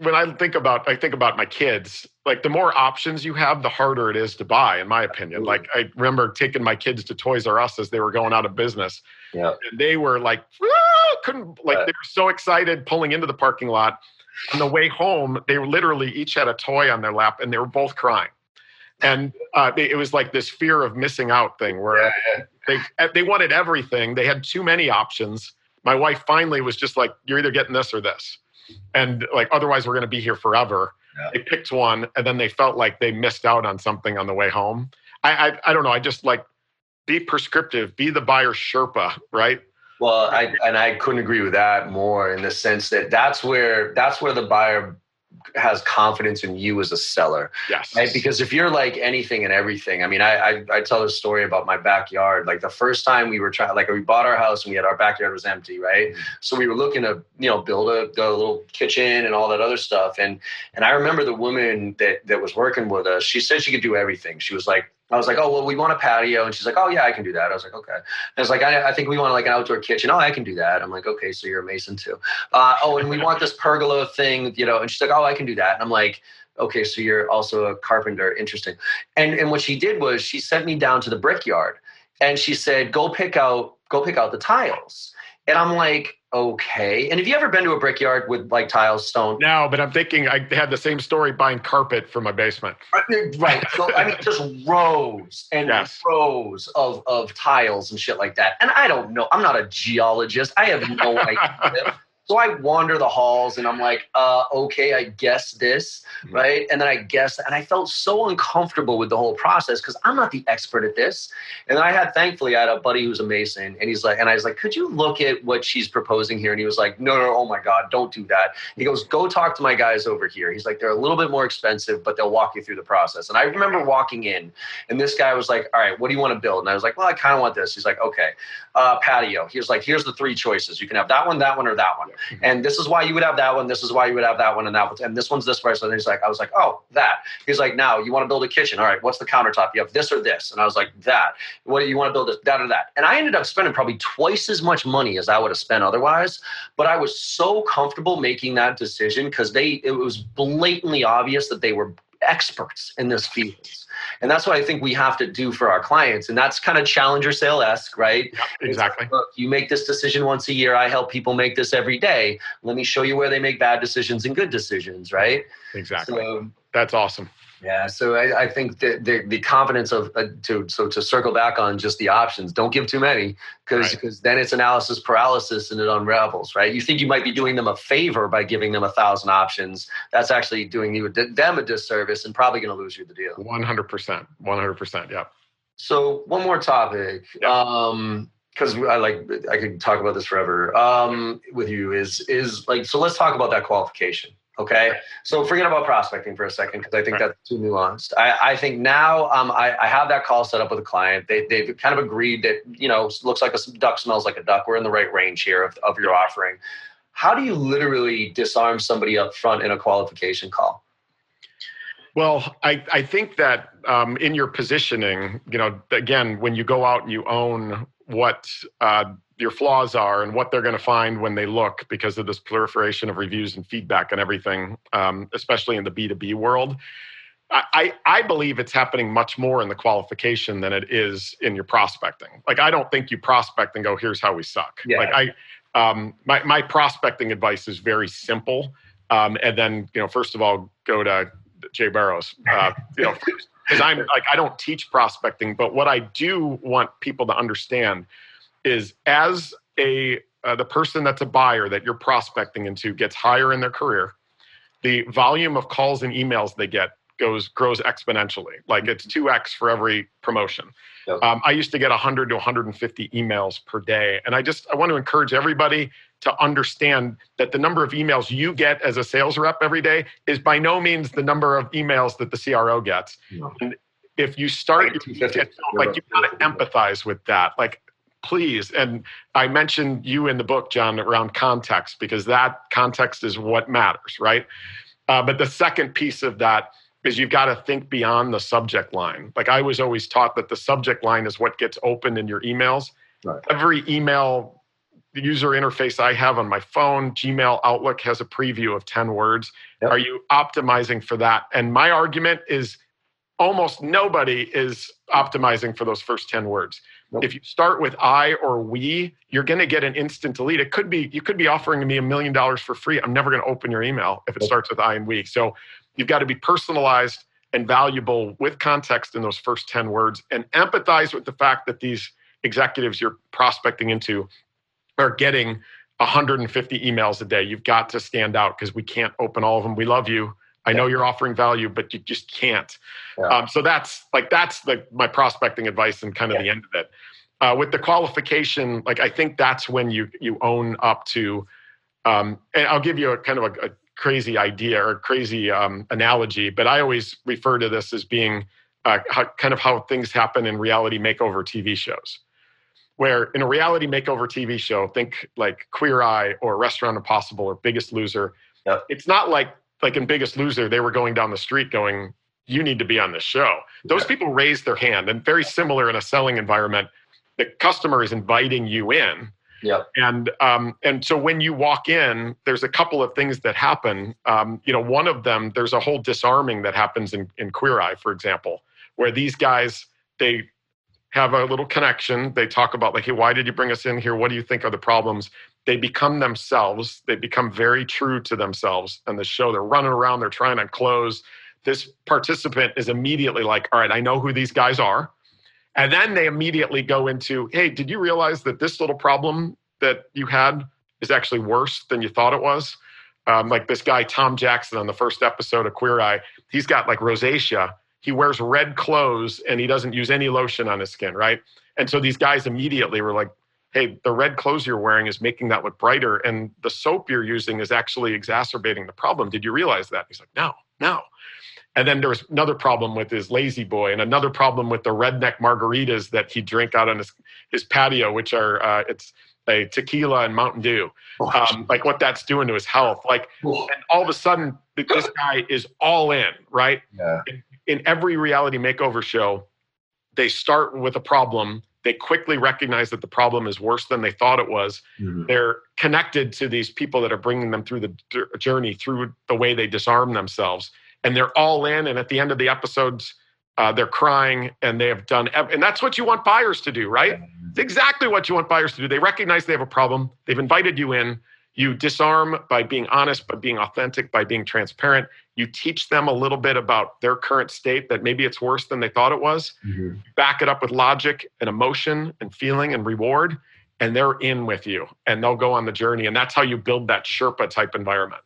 when i think about i think about my kids like the more options you have the harder it is to buy in my opinion. Like i remember taking my kids to toys r us as they were going out of business yeah. and they were like ah! couldn't like they were so excited pulling into the parking lot. On the way home they literally each had a toy on their lap and they were both crying and uh, it was like this fear of missing out thing where yeah, they they wanted everything. They had too many options. My wife finally was just like, "You're either getting this or this," and like otherwise we're going to be here forever. Yeah. They picked one, and then they felt like they missed out on something on the way home. I, I I don't know. I just like be prescriptive, be the buyer Sherpa, right? Well, I and I couldn't agree with that more in the sense that that's where that's where the buyer has confidence in you as a seller. Yes. Right? Because if you're like anything and everything, I mean, I, I, I tell this story about my backyard. Like the first time we were trying, like we bought our house and we had our backyard was empty, right? Mm-hmm. So we were looking to, you know, build a, a, little kitchen and all that other stuff. And and I remember the woman that that was working with us. She said she could do everything. She was like, I was like, oh, well, we want a patio. And she's like, oh, yeah, I can do that. I was like, okay. And I was like, I, I think we want like an outdoor kitchen. Oh, I can do that. I'm like, okay, so you're a mason too. Uh, oh, and we want this pergola thing, you know. And she's like, oh, I can do that. And I'm like, okay, so you're also a carpenter. Interesting. And and what she did was she sent me down to the brickyard and she said, go pick out, go pick out the tiles. And I'm like, okay. And have you ever been to a brickyard with like tiles, stone? No, but I'm thinking I had the same story buying carpet for my basement. Right. So I mean, just rows and yes. rows of of tiles and shit like that. And I don't know. I'm not a geologist. I have no idea. So I wander the halls and I'm like, uh, okay, I guess this, mm-hmm. right? And then I guess, and I felt so uncomfortable with the whole process because I'm not the expert at this. And I had, thankfully, I had a buddy who's a Mason and he's like, and I was like, could you look at what she's proposing here? And he was like, no, no, oh my God, don't do that. He goes, go talk to my guys over here. He's like, they're a little bit more expensive, but they'll walk you through the process. And I remember walking in and this guy was like, all right, what do you want to build? And I was like, well, I kind of want this. He's like, okay, uh, patio. He was like, here's the three choices. You can have that one, that one, or that one. Mm-hmm. And this is why you would have that one. This is why you would have that one and that one. And this one's this. And he's like, I was like, oh, that. He's like, now you want to build a kitchen. All right, what's the countertop? You have this or this. And I was like, that. What do you want to build this? That or that. And I ended up spending probably twice as much money as I would have spent otherwise. But I was so comfortable making that decision because they it was blatantly obvious that they were experts in this field. And that's what I think we have to do for our clients. And that's kind of challenger sale esque, right? Yeah, exactly. Look, you make this decision once a year. I help people make this every day. Let me show you where they make bad decisions and good decisions, right? Exactly. So, that's awesome. Yeah, so I, I think that the, the confidence of uh, to so to circle back on just the options, don't give too many because because right. then it's analysis paralysis and it unravels, right? You think you might be doing them a favor by giving them a thousand options. That's actually doing you them a disservice and probably going to lose you the deal. One hundred percent, one hundred percent. Yeah. So one more topic. Um, because I like I could talk about this forever um, with you is is like so let's talk about that qualification Okay. So forget about prospecting for a second because I think right. that's too nuanced. I, I think now um, I, I, have that call set up with a client. They, they've kind of agreed that, you know, looks like a duck smells like a duck. We're in the right range here of, of your offering. How do you literally disarm somebody up front in a qualification call? Well, I, I think that um, in your positioning, you know, again, when you go out and you own what uh, your flaws are and what they're going to find when they look because of this proliferation of reviews and feedback and everything, um, especially in the B2B world. I, I believe it's happening much more in the qualification than it is in your prospecting. Like, I don't think you prospect and go, here's how we suck. Yeah. Like, I, um, my, my prospecting advice is very simple. Um, and then, you know, first of all, go to Jay Barrows, uh, you know, because I'm like, I don't teach prospecting, but what I do want people to understand is as a uh, the person that's a buyer that you're prospecting into gets higher in their career, the volume of calls and emails they get goes grows exponentially. Like it's two x for every promotion. Yep. Um, I used to get 100 to 150 emails per day, and I just I want to encourage everybody to understand that the number of emails you get as a sales rep every day is by no means the number of emails that the CRO gets. And if you start, you like you've got to empathize with that. Like please. And I mentioned you in the book, John, around context, because that context is what matters, right? Uh, but the second piece of that is you've got to think beyond the subject line. Like I was always taught that the subject line is what gets opened in your emails. Right. Every email user interface I have on my phone, Gmail, Outlook has a preview of 10 words. Yep. Are you optimizing for that? And my argument is almost nobody is optimizing for those first 10 words. Nope. If you start with I or we, you're going to get an instant delete. It could be you could be offering me a million dollars for free. I'm never going to open your email if it nope. starts with I and we. So you've got to be personalized and valuable with context in those first 10 words and empathize with the fact that these executives you're prospecting into are getting 150 emails a day. You've got to stand out because we can't open all of them. We love you I know you're offering value, but you just can't. Yeah. Um, so that's like that's the my prospecting advice and kind of yeah. the end of it. Uh, with the qualification, like I think that's when you you own up to. Um, and I'll give you a kind of a, a crazy idea or crazy um, analogy, but I always refer to this as being uh, how, kind of how things happen in reality makeover TV shows. Where in a reality makeover TV show, think like Queer Eye or Restaurant Impossible or Biggest Loser. Yep. It's not like like in Biggest Loser, they were going down the street going, You need to be on this show. Those yeah. people raised their hand, and very similar in a selling environment, the customer is inviting you in. Yeah. And um, and so when you walk in, there's a couple of things that happen. Um, you know, one of them, there's a whole disarming that happens in, in Queer Eye, for example, where these guys they have a little connection. They talk about like, hey, why did you bring us in here? What do you think are the problems? they become themselves. They become very true to themselves. And the show, they're running around, they're trying to close. This participant is immediately like, all right, I know who these guys are. And then they immediately go into, hey, did you realize that this little problem that you had is actually worse than you thought it was? Um, like this guy, Tom Jackson, on the first episode of Queer Eye, he's got like rosacea. He wears red clothes and he doesn't use any lotion on his skin, right? And so these guys immediately were like, hey, the red clothes you're wearing is making that look brighter, and the soap you're using is actually exacerbating the problem. Did you realize that? He's like, no, no. And then there was another problem with his La-Z-Boy, and another problem with the redneck margaritas that he drink out on his his patio, which are uh, it's a tequila and Mountain Dew. Oh, um, like what that's doing to his health. Like, and all of a sudden, this guy is all in, right? Yeah. In, in every reality makeover show, they start with a problem they quickly recognize that the problem is worse than they thought it was. Mm-hmm. They're connected to these people that are bringing them through the journey, through the way they disarm themselves. and they're all in. And at the end of the episodes, uh, they're crying and they have done, and that's what you want buyers to do, right? It's exactly what you want buyers to do. They recognize they have a problem. They've invited you in. You disarm by being honest, by being authentic, by being transparent. You teach them a little bit about their current state that maybe it's worse than they thought it was. Mm-hmm. Back it up with logic and emotion and feeling and reward, and they're in with you and they'll go on the journey. And that's how you build that Sherpa type environment.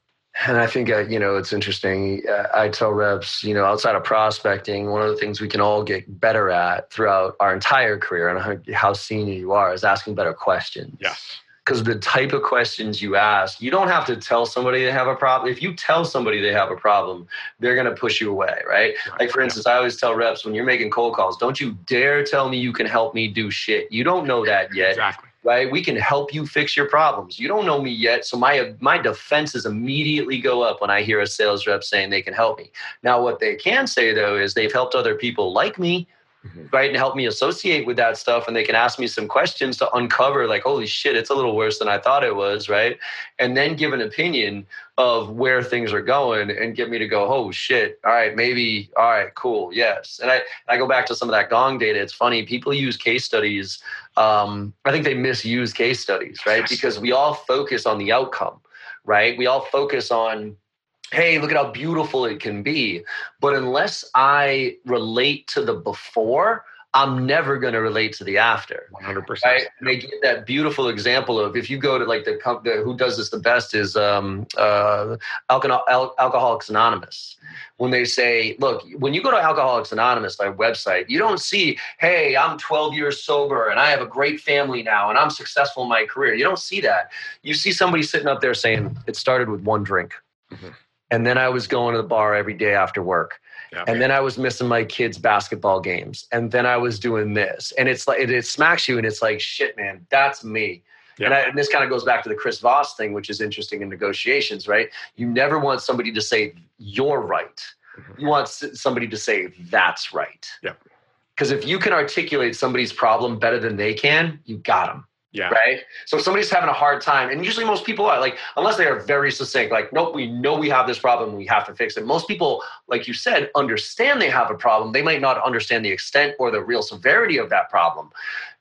And I think, uh, you know, it's interesting. Uh, I tell reps, you know, outside of prospecting, one of the things we can all get better at throughout our entire career and how, how senior you are is asking better questions. Yes because the type of questions you ask, you don't have to tell somebody they have a problem. If you tell somebody they have a problem, they're going to push you away, right? Like, for instance, I always tell reps when you're making cold calls, don't you dare tell me you can help me do shit. You don't know that yet. Exactly. Right? We can help you fix your problems. You don't know me yet. So my my defenses immediately go up when I hear a sales rep saying they can help me. Now, what they can say though is they've helped other people like me mm-hmm. right? And help me associate with that stuff. And they can ask me some questions to uncover, like, holy shit, it's a little worse than I thought it was, right? And then give an opinion of where things are going and get me to go, oh shit, all right, maybe, all right, cool, yes. And I, I go back to some of that gong data. It's funny, people use case studies. Um, I think they misuse case studies, right? Because we all focus on the outcome, right? We all focus on hey, look at how beautiful it can be. But unless I relate to the before, I'm never going to relate to the after. 100%. Right? They give that beautiful example of if you go to like the, the who does this the best is um, uh, Alcohol, Al- Alcoholics Anonymous. When they say, look, when you go to Alcoholics Anonymous, their website, you don't see, hey, I'm 12 years sober and I have a great family now and I'm successful in my career. You don't see that. You see somebody sitting up there saying, it started with one drink. Mm-hmm and then I was going to the bar every day after work. Yeah, and then I was missing my kids' basketball games. And then I was doing this. And it's like, it, it smacks you and it's like, shit, man, that's me. Yeah. And, I, and, this kind of goes back to the Chris Voss thing, which is interesting in negotiations, right? You never want somebody to say, you're right. Mm-hmm. You want somebody to say, that's right. Yeah. Because if you can articulate somebody's problem better than they can, you got them. Yeah. Right. So if somebody's having a hard time, and usually most people are like, unless they are very succinct, like, nope, we know we have this problem, we have to fix it. Most people, like you said, understand they have a problem. They might not understand the extent or the real severity of that problem.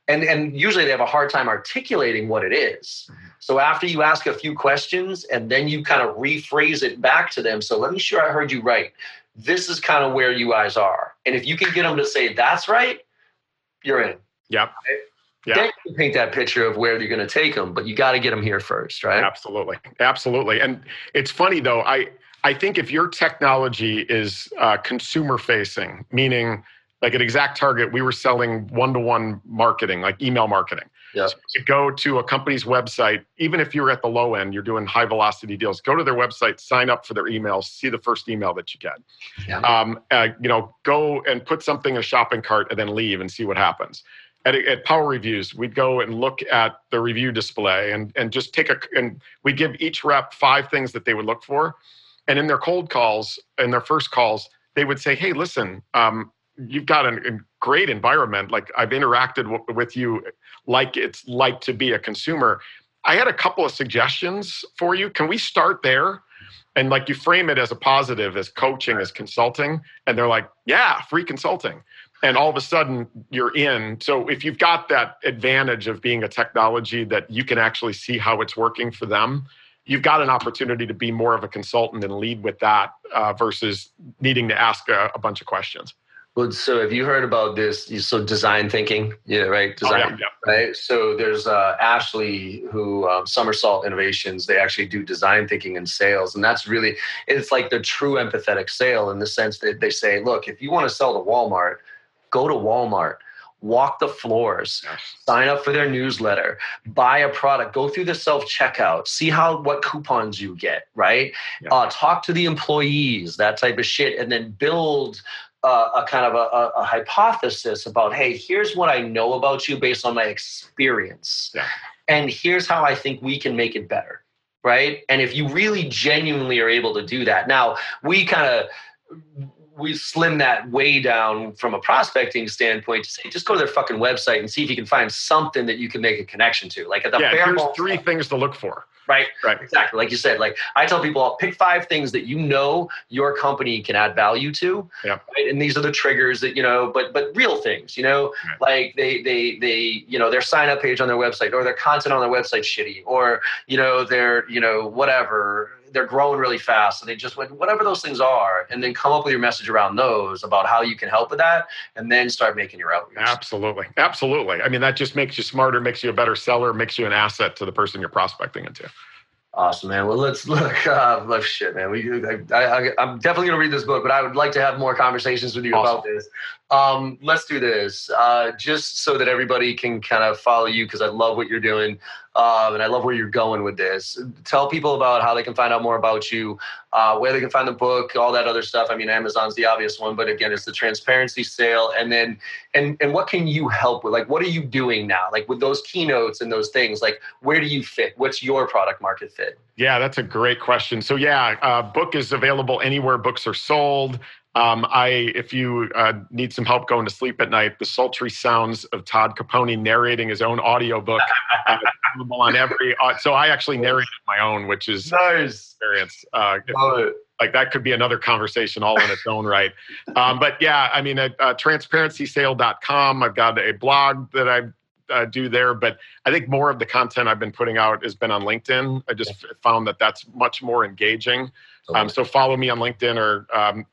And, and usually they have a hard time articulating what it is. Mm-hmm. So after you ask a few questions and then you kind of rephrase it back to them. So let me sure I heard you right. This is kind of where you guys are. And if you can get them to say that's right, you're in. Yep. Right? Yeah. then you paint that picture of where you're going to take them but you got to get them here first right absolutely absolutely and it's funny though i i think if your technology is uh, consumer facing meaning like at Exact Target, we were selling one-to-one marketing like email marketing Yes. So to go to a company's website, even if you're at the low end, you're doing high velocity deals. Go to their website, sign up for their emails, see the first email that you get. Yeah. Um, uh, you know, go and put something in a shopping cart and then leave and see what happens at, at Power Reviews, we'd go and look at the review display and, and just take a, and we'd give each rep five things that they would look for. And in their cold calls, in their first calls, they would say, hey, listen, um, you've got a, a great environment. Like I've interacted w- with you like it's like to be a consumer. I had a couple of suggestions for you. Can we start there? And like you frame it as a positive, as coaching, as consulting. And they're like, yeah, free consulting and all of a sudden you're in. So if you've got that advantage of being a technology that you can actually see how it's working for them, you've got an opportunity to be more of a consultant and lead with that uh, versus needing to ask a, a, bunch of questions. Well, so have you heard about this? So design thinking, yeah, right? Design, oh, yeah, yeah. right? So there's uh, Ashley who um, Somersault Innovations. They actually do design thinking in sales, and that's really it's like the true empathetic sale in the sense that they say, look, if you want to sell to Walmart, go to Walmart, walk the floors, sign up for their newsletter, buy a product, go through the self checkout, see how what coupons you get, right? Yeah. Uh, talk to the employees, that type of shit, and then build uh, a kind of a, a, hypothesis about, hey, here's what I know about you based on my experience, yeah. and here's how I think we can make it better, right? And if you really genuinely are able to do that, now we kind of we slim that way down from a prospecting standpoint to say just go to their fucking website and see if you can find something that you can make a connection to. Like at the yeah, here's three things to look for. right? Right. Exactly. Like you said, like I tell people, I'll pick five things that you know your company can add value to. Yeah. Right? And these are the triggers that, you know, but but real things, you know, Right. like they they they, you know, their sign up page on their website or their content on their website shitty, or, you know, their, you know, whatever. They're growing really fast. So they just went, whatever those things are, and then come up with your message around those about how you can help with that, and then start making your outreach. Absolutely. Absolutely. I mean, that just makes you smarter, makes you a better seller, makes you an asset to the person you're prospecting into. Awesome, man. Well, let's look. Uh, look, shit, man. We, I, I, I'm definitely gonna read this book, but I would like to have more conversations with you Awesome. about this. Um, let's do this, uh, just so that everybody can kind of follow you, because I love what you're doing, um, and I love where you're going with this. Tell people about how they can find out more about you, uh, where they can find the book, all that other stuff. I mean, Amazon's the obvious one, but again, it's the transparency sale, and then and and what can you help with? Like, what are you doing now? Like with those keynotes and those things, like where do you fit? What's your product market fit? Yeah, that's a great question. So yeah, uh, book is available anywhere books are sold. Um, I, if you uh, need some help going to sleep at night, the sultry sounds of Todd Caponi narrating his own audiobook uh, available on every. Uh, so I actually narrated my own, which is Nice. experience. Uh, it. like that could be another conversation all in its own right. Um, but yeah, I mean, at uh, transparencysale.com, I've got a blog that I uh, do there, but I think more of the content I've been putting out has been on LinkedIn. I just f- found that that's much more engaging. Um, so follow me on LinkedIn or um,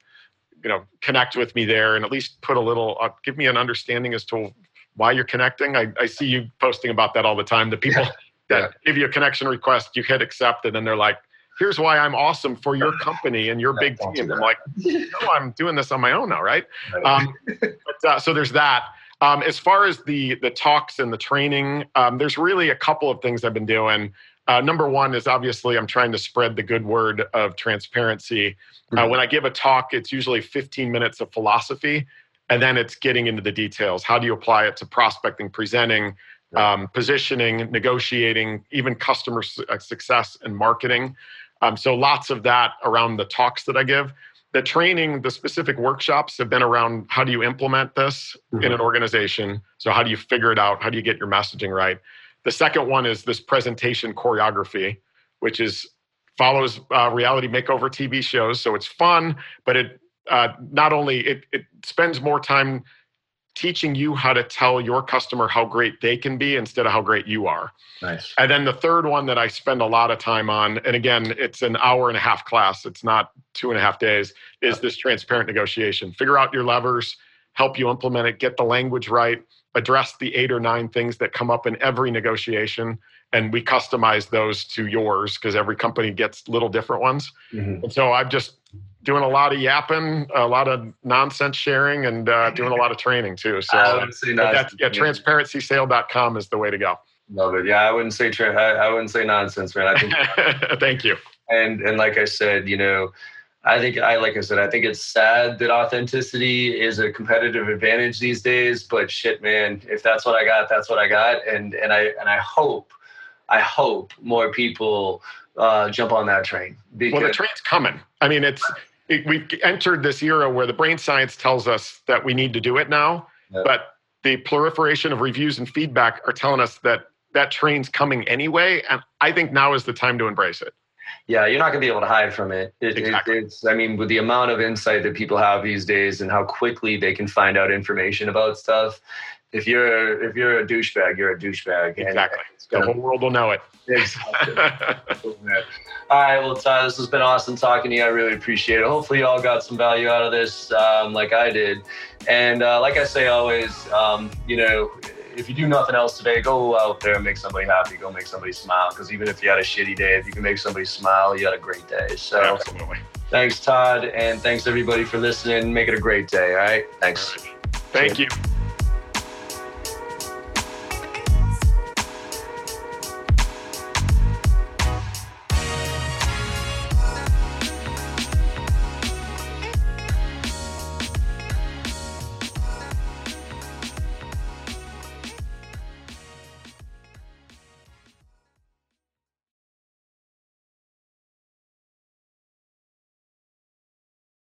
you know connect with me there, and at least put a little uh, give me an understanding as to why you're connecting. I, I see you posting about that all the time. The people that Yeah. give you a connection request, you hit accept, and then they're like, "Here's why I'm awesome for your company and your big team." I'm like, "No, I'm doing this on my own now, right?" Um, but, uh, so there's that. Um, as far as the the talks and the training, um, there's really a couple of things I've been doing. Uh, number one is obviously I'm trying to spread the good word of transparency. Uh, Mhm. when I give a talk, it's usually 15 minutes of philosophy, and then it's getting into the details. How do you apply it to prospecting, presenting, um, positioning, negotiating, even customer su- uh, success and marketing? Um, so lots of that around the talks that I give the training, the specific workshops have been around how do you implement this in an organization? So, how do you figure it out? How do you get your messaging right? The second one is this presentation choreography, which is follows uh, reality makeover TV shows. So it's fun, but it uh, not only it, it spends more time teaching you how to tell your customer how great they can be instead of how great you are. Nice. And then the third one that I spend a lot of time on, and again, it's an hour and a half class, it's not two and a half days, is this transparent negotiation. Figure out your levers, help you implement it, get the language right, address the eight or nine things that come up in every negotiation. And we customize those to yours because every company gets little different ones. Mhm. And so I've just doing a lot of yapping, a lot of nonsense sharing, and uh, doing a lot of training too. So I wouldn't say but nonsense. that's, yeah, transparencysale.com is the way to go. Love it. Yeah, I wouldn't say tra- I, I wouldn't say nonsense, man. I think Thank you. and and like I said, you know, I think I like I said, I think it's sad that authenticity is a competitive advantage these days. But shit, man, if that's what I got, that's what I got. And and I and I hope, I hope more people uh, jump on that train because Well, the train's coming. I mean, it's it, we've entered this era where the brain science tells us that we need to do it now, Yeah. but the proliferation of reviews and feedback are telling us that that train's coming anyway, and I think now is the time to embrace it. yeah, you're not gonna be able to hide from it. It- it- Exactly. it's I mean, with the amount of insight that people have these days and how quickly they can find out information about stuff. If you're if you're a douchebag, you're a douchebag. Exactly. The whole world will know it. Exactly. All right, well, Ty, this has been awesome talking to you. I really appreciate it. Hopefully, you all got some value out of this, um, like I did. And uh, like I say always, um, you know, if you do nothing else today, go out there and make somebody happy. Go make somebody smile. Because even if you had a shitty day, if you can make somebody smile, you had a great day. So Absolutely. thanks, Todd, and thanks everybody for listening. Make it a great day. All right, thanks. Thank you.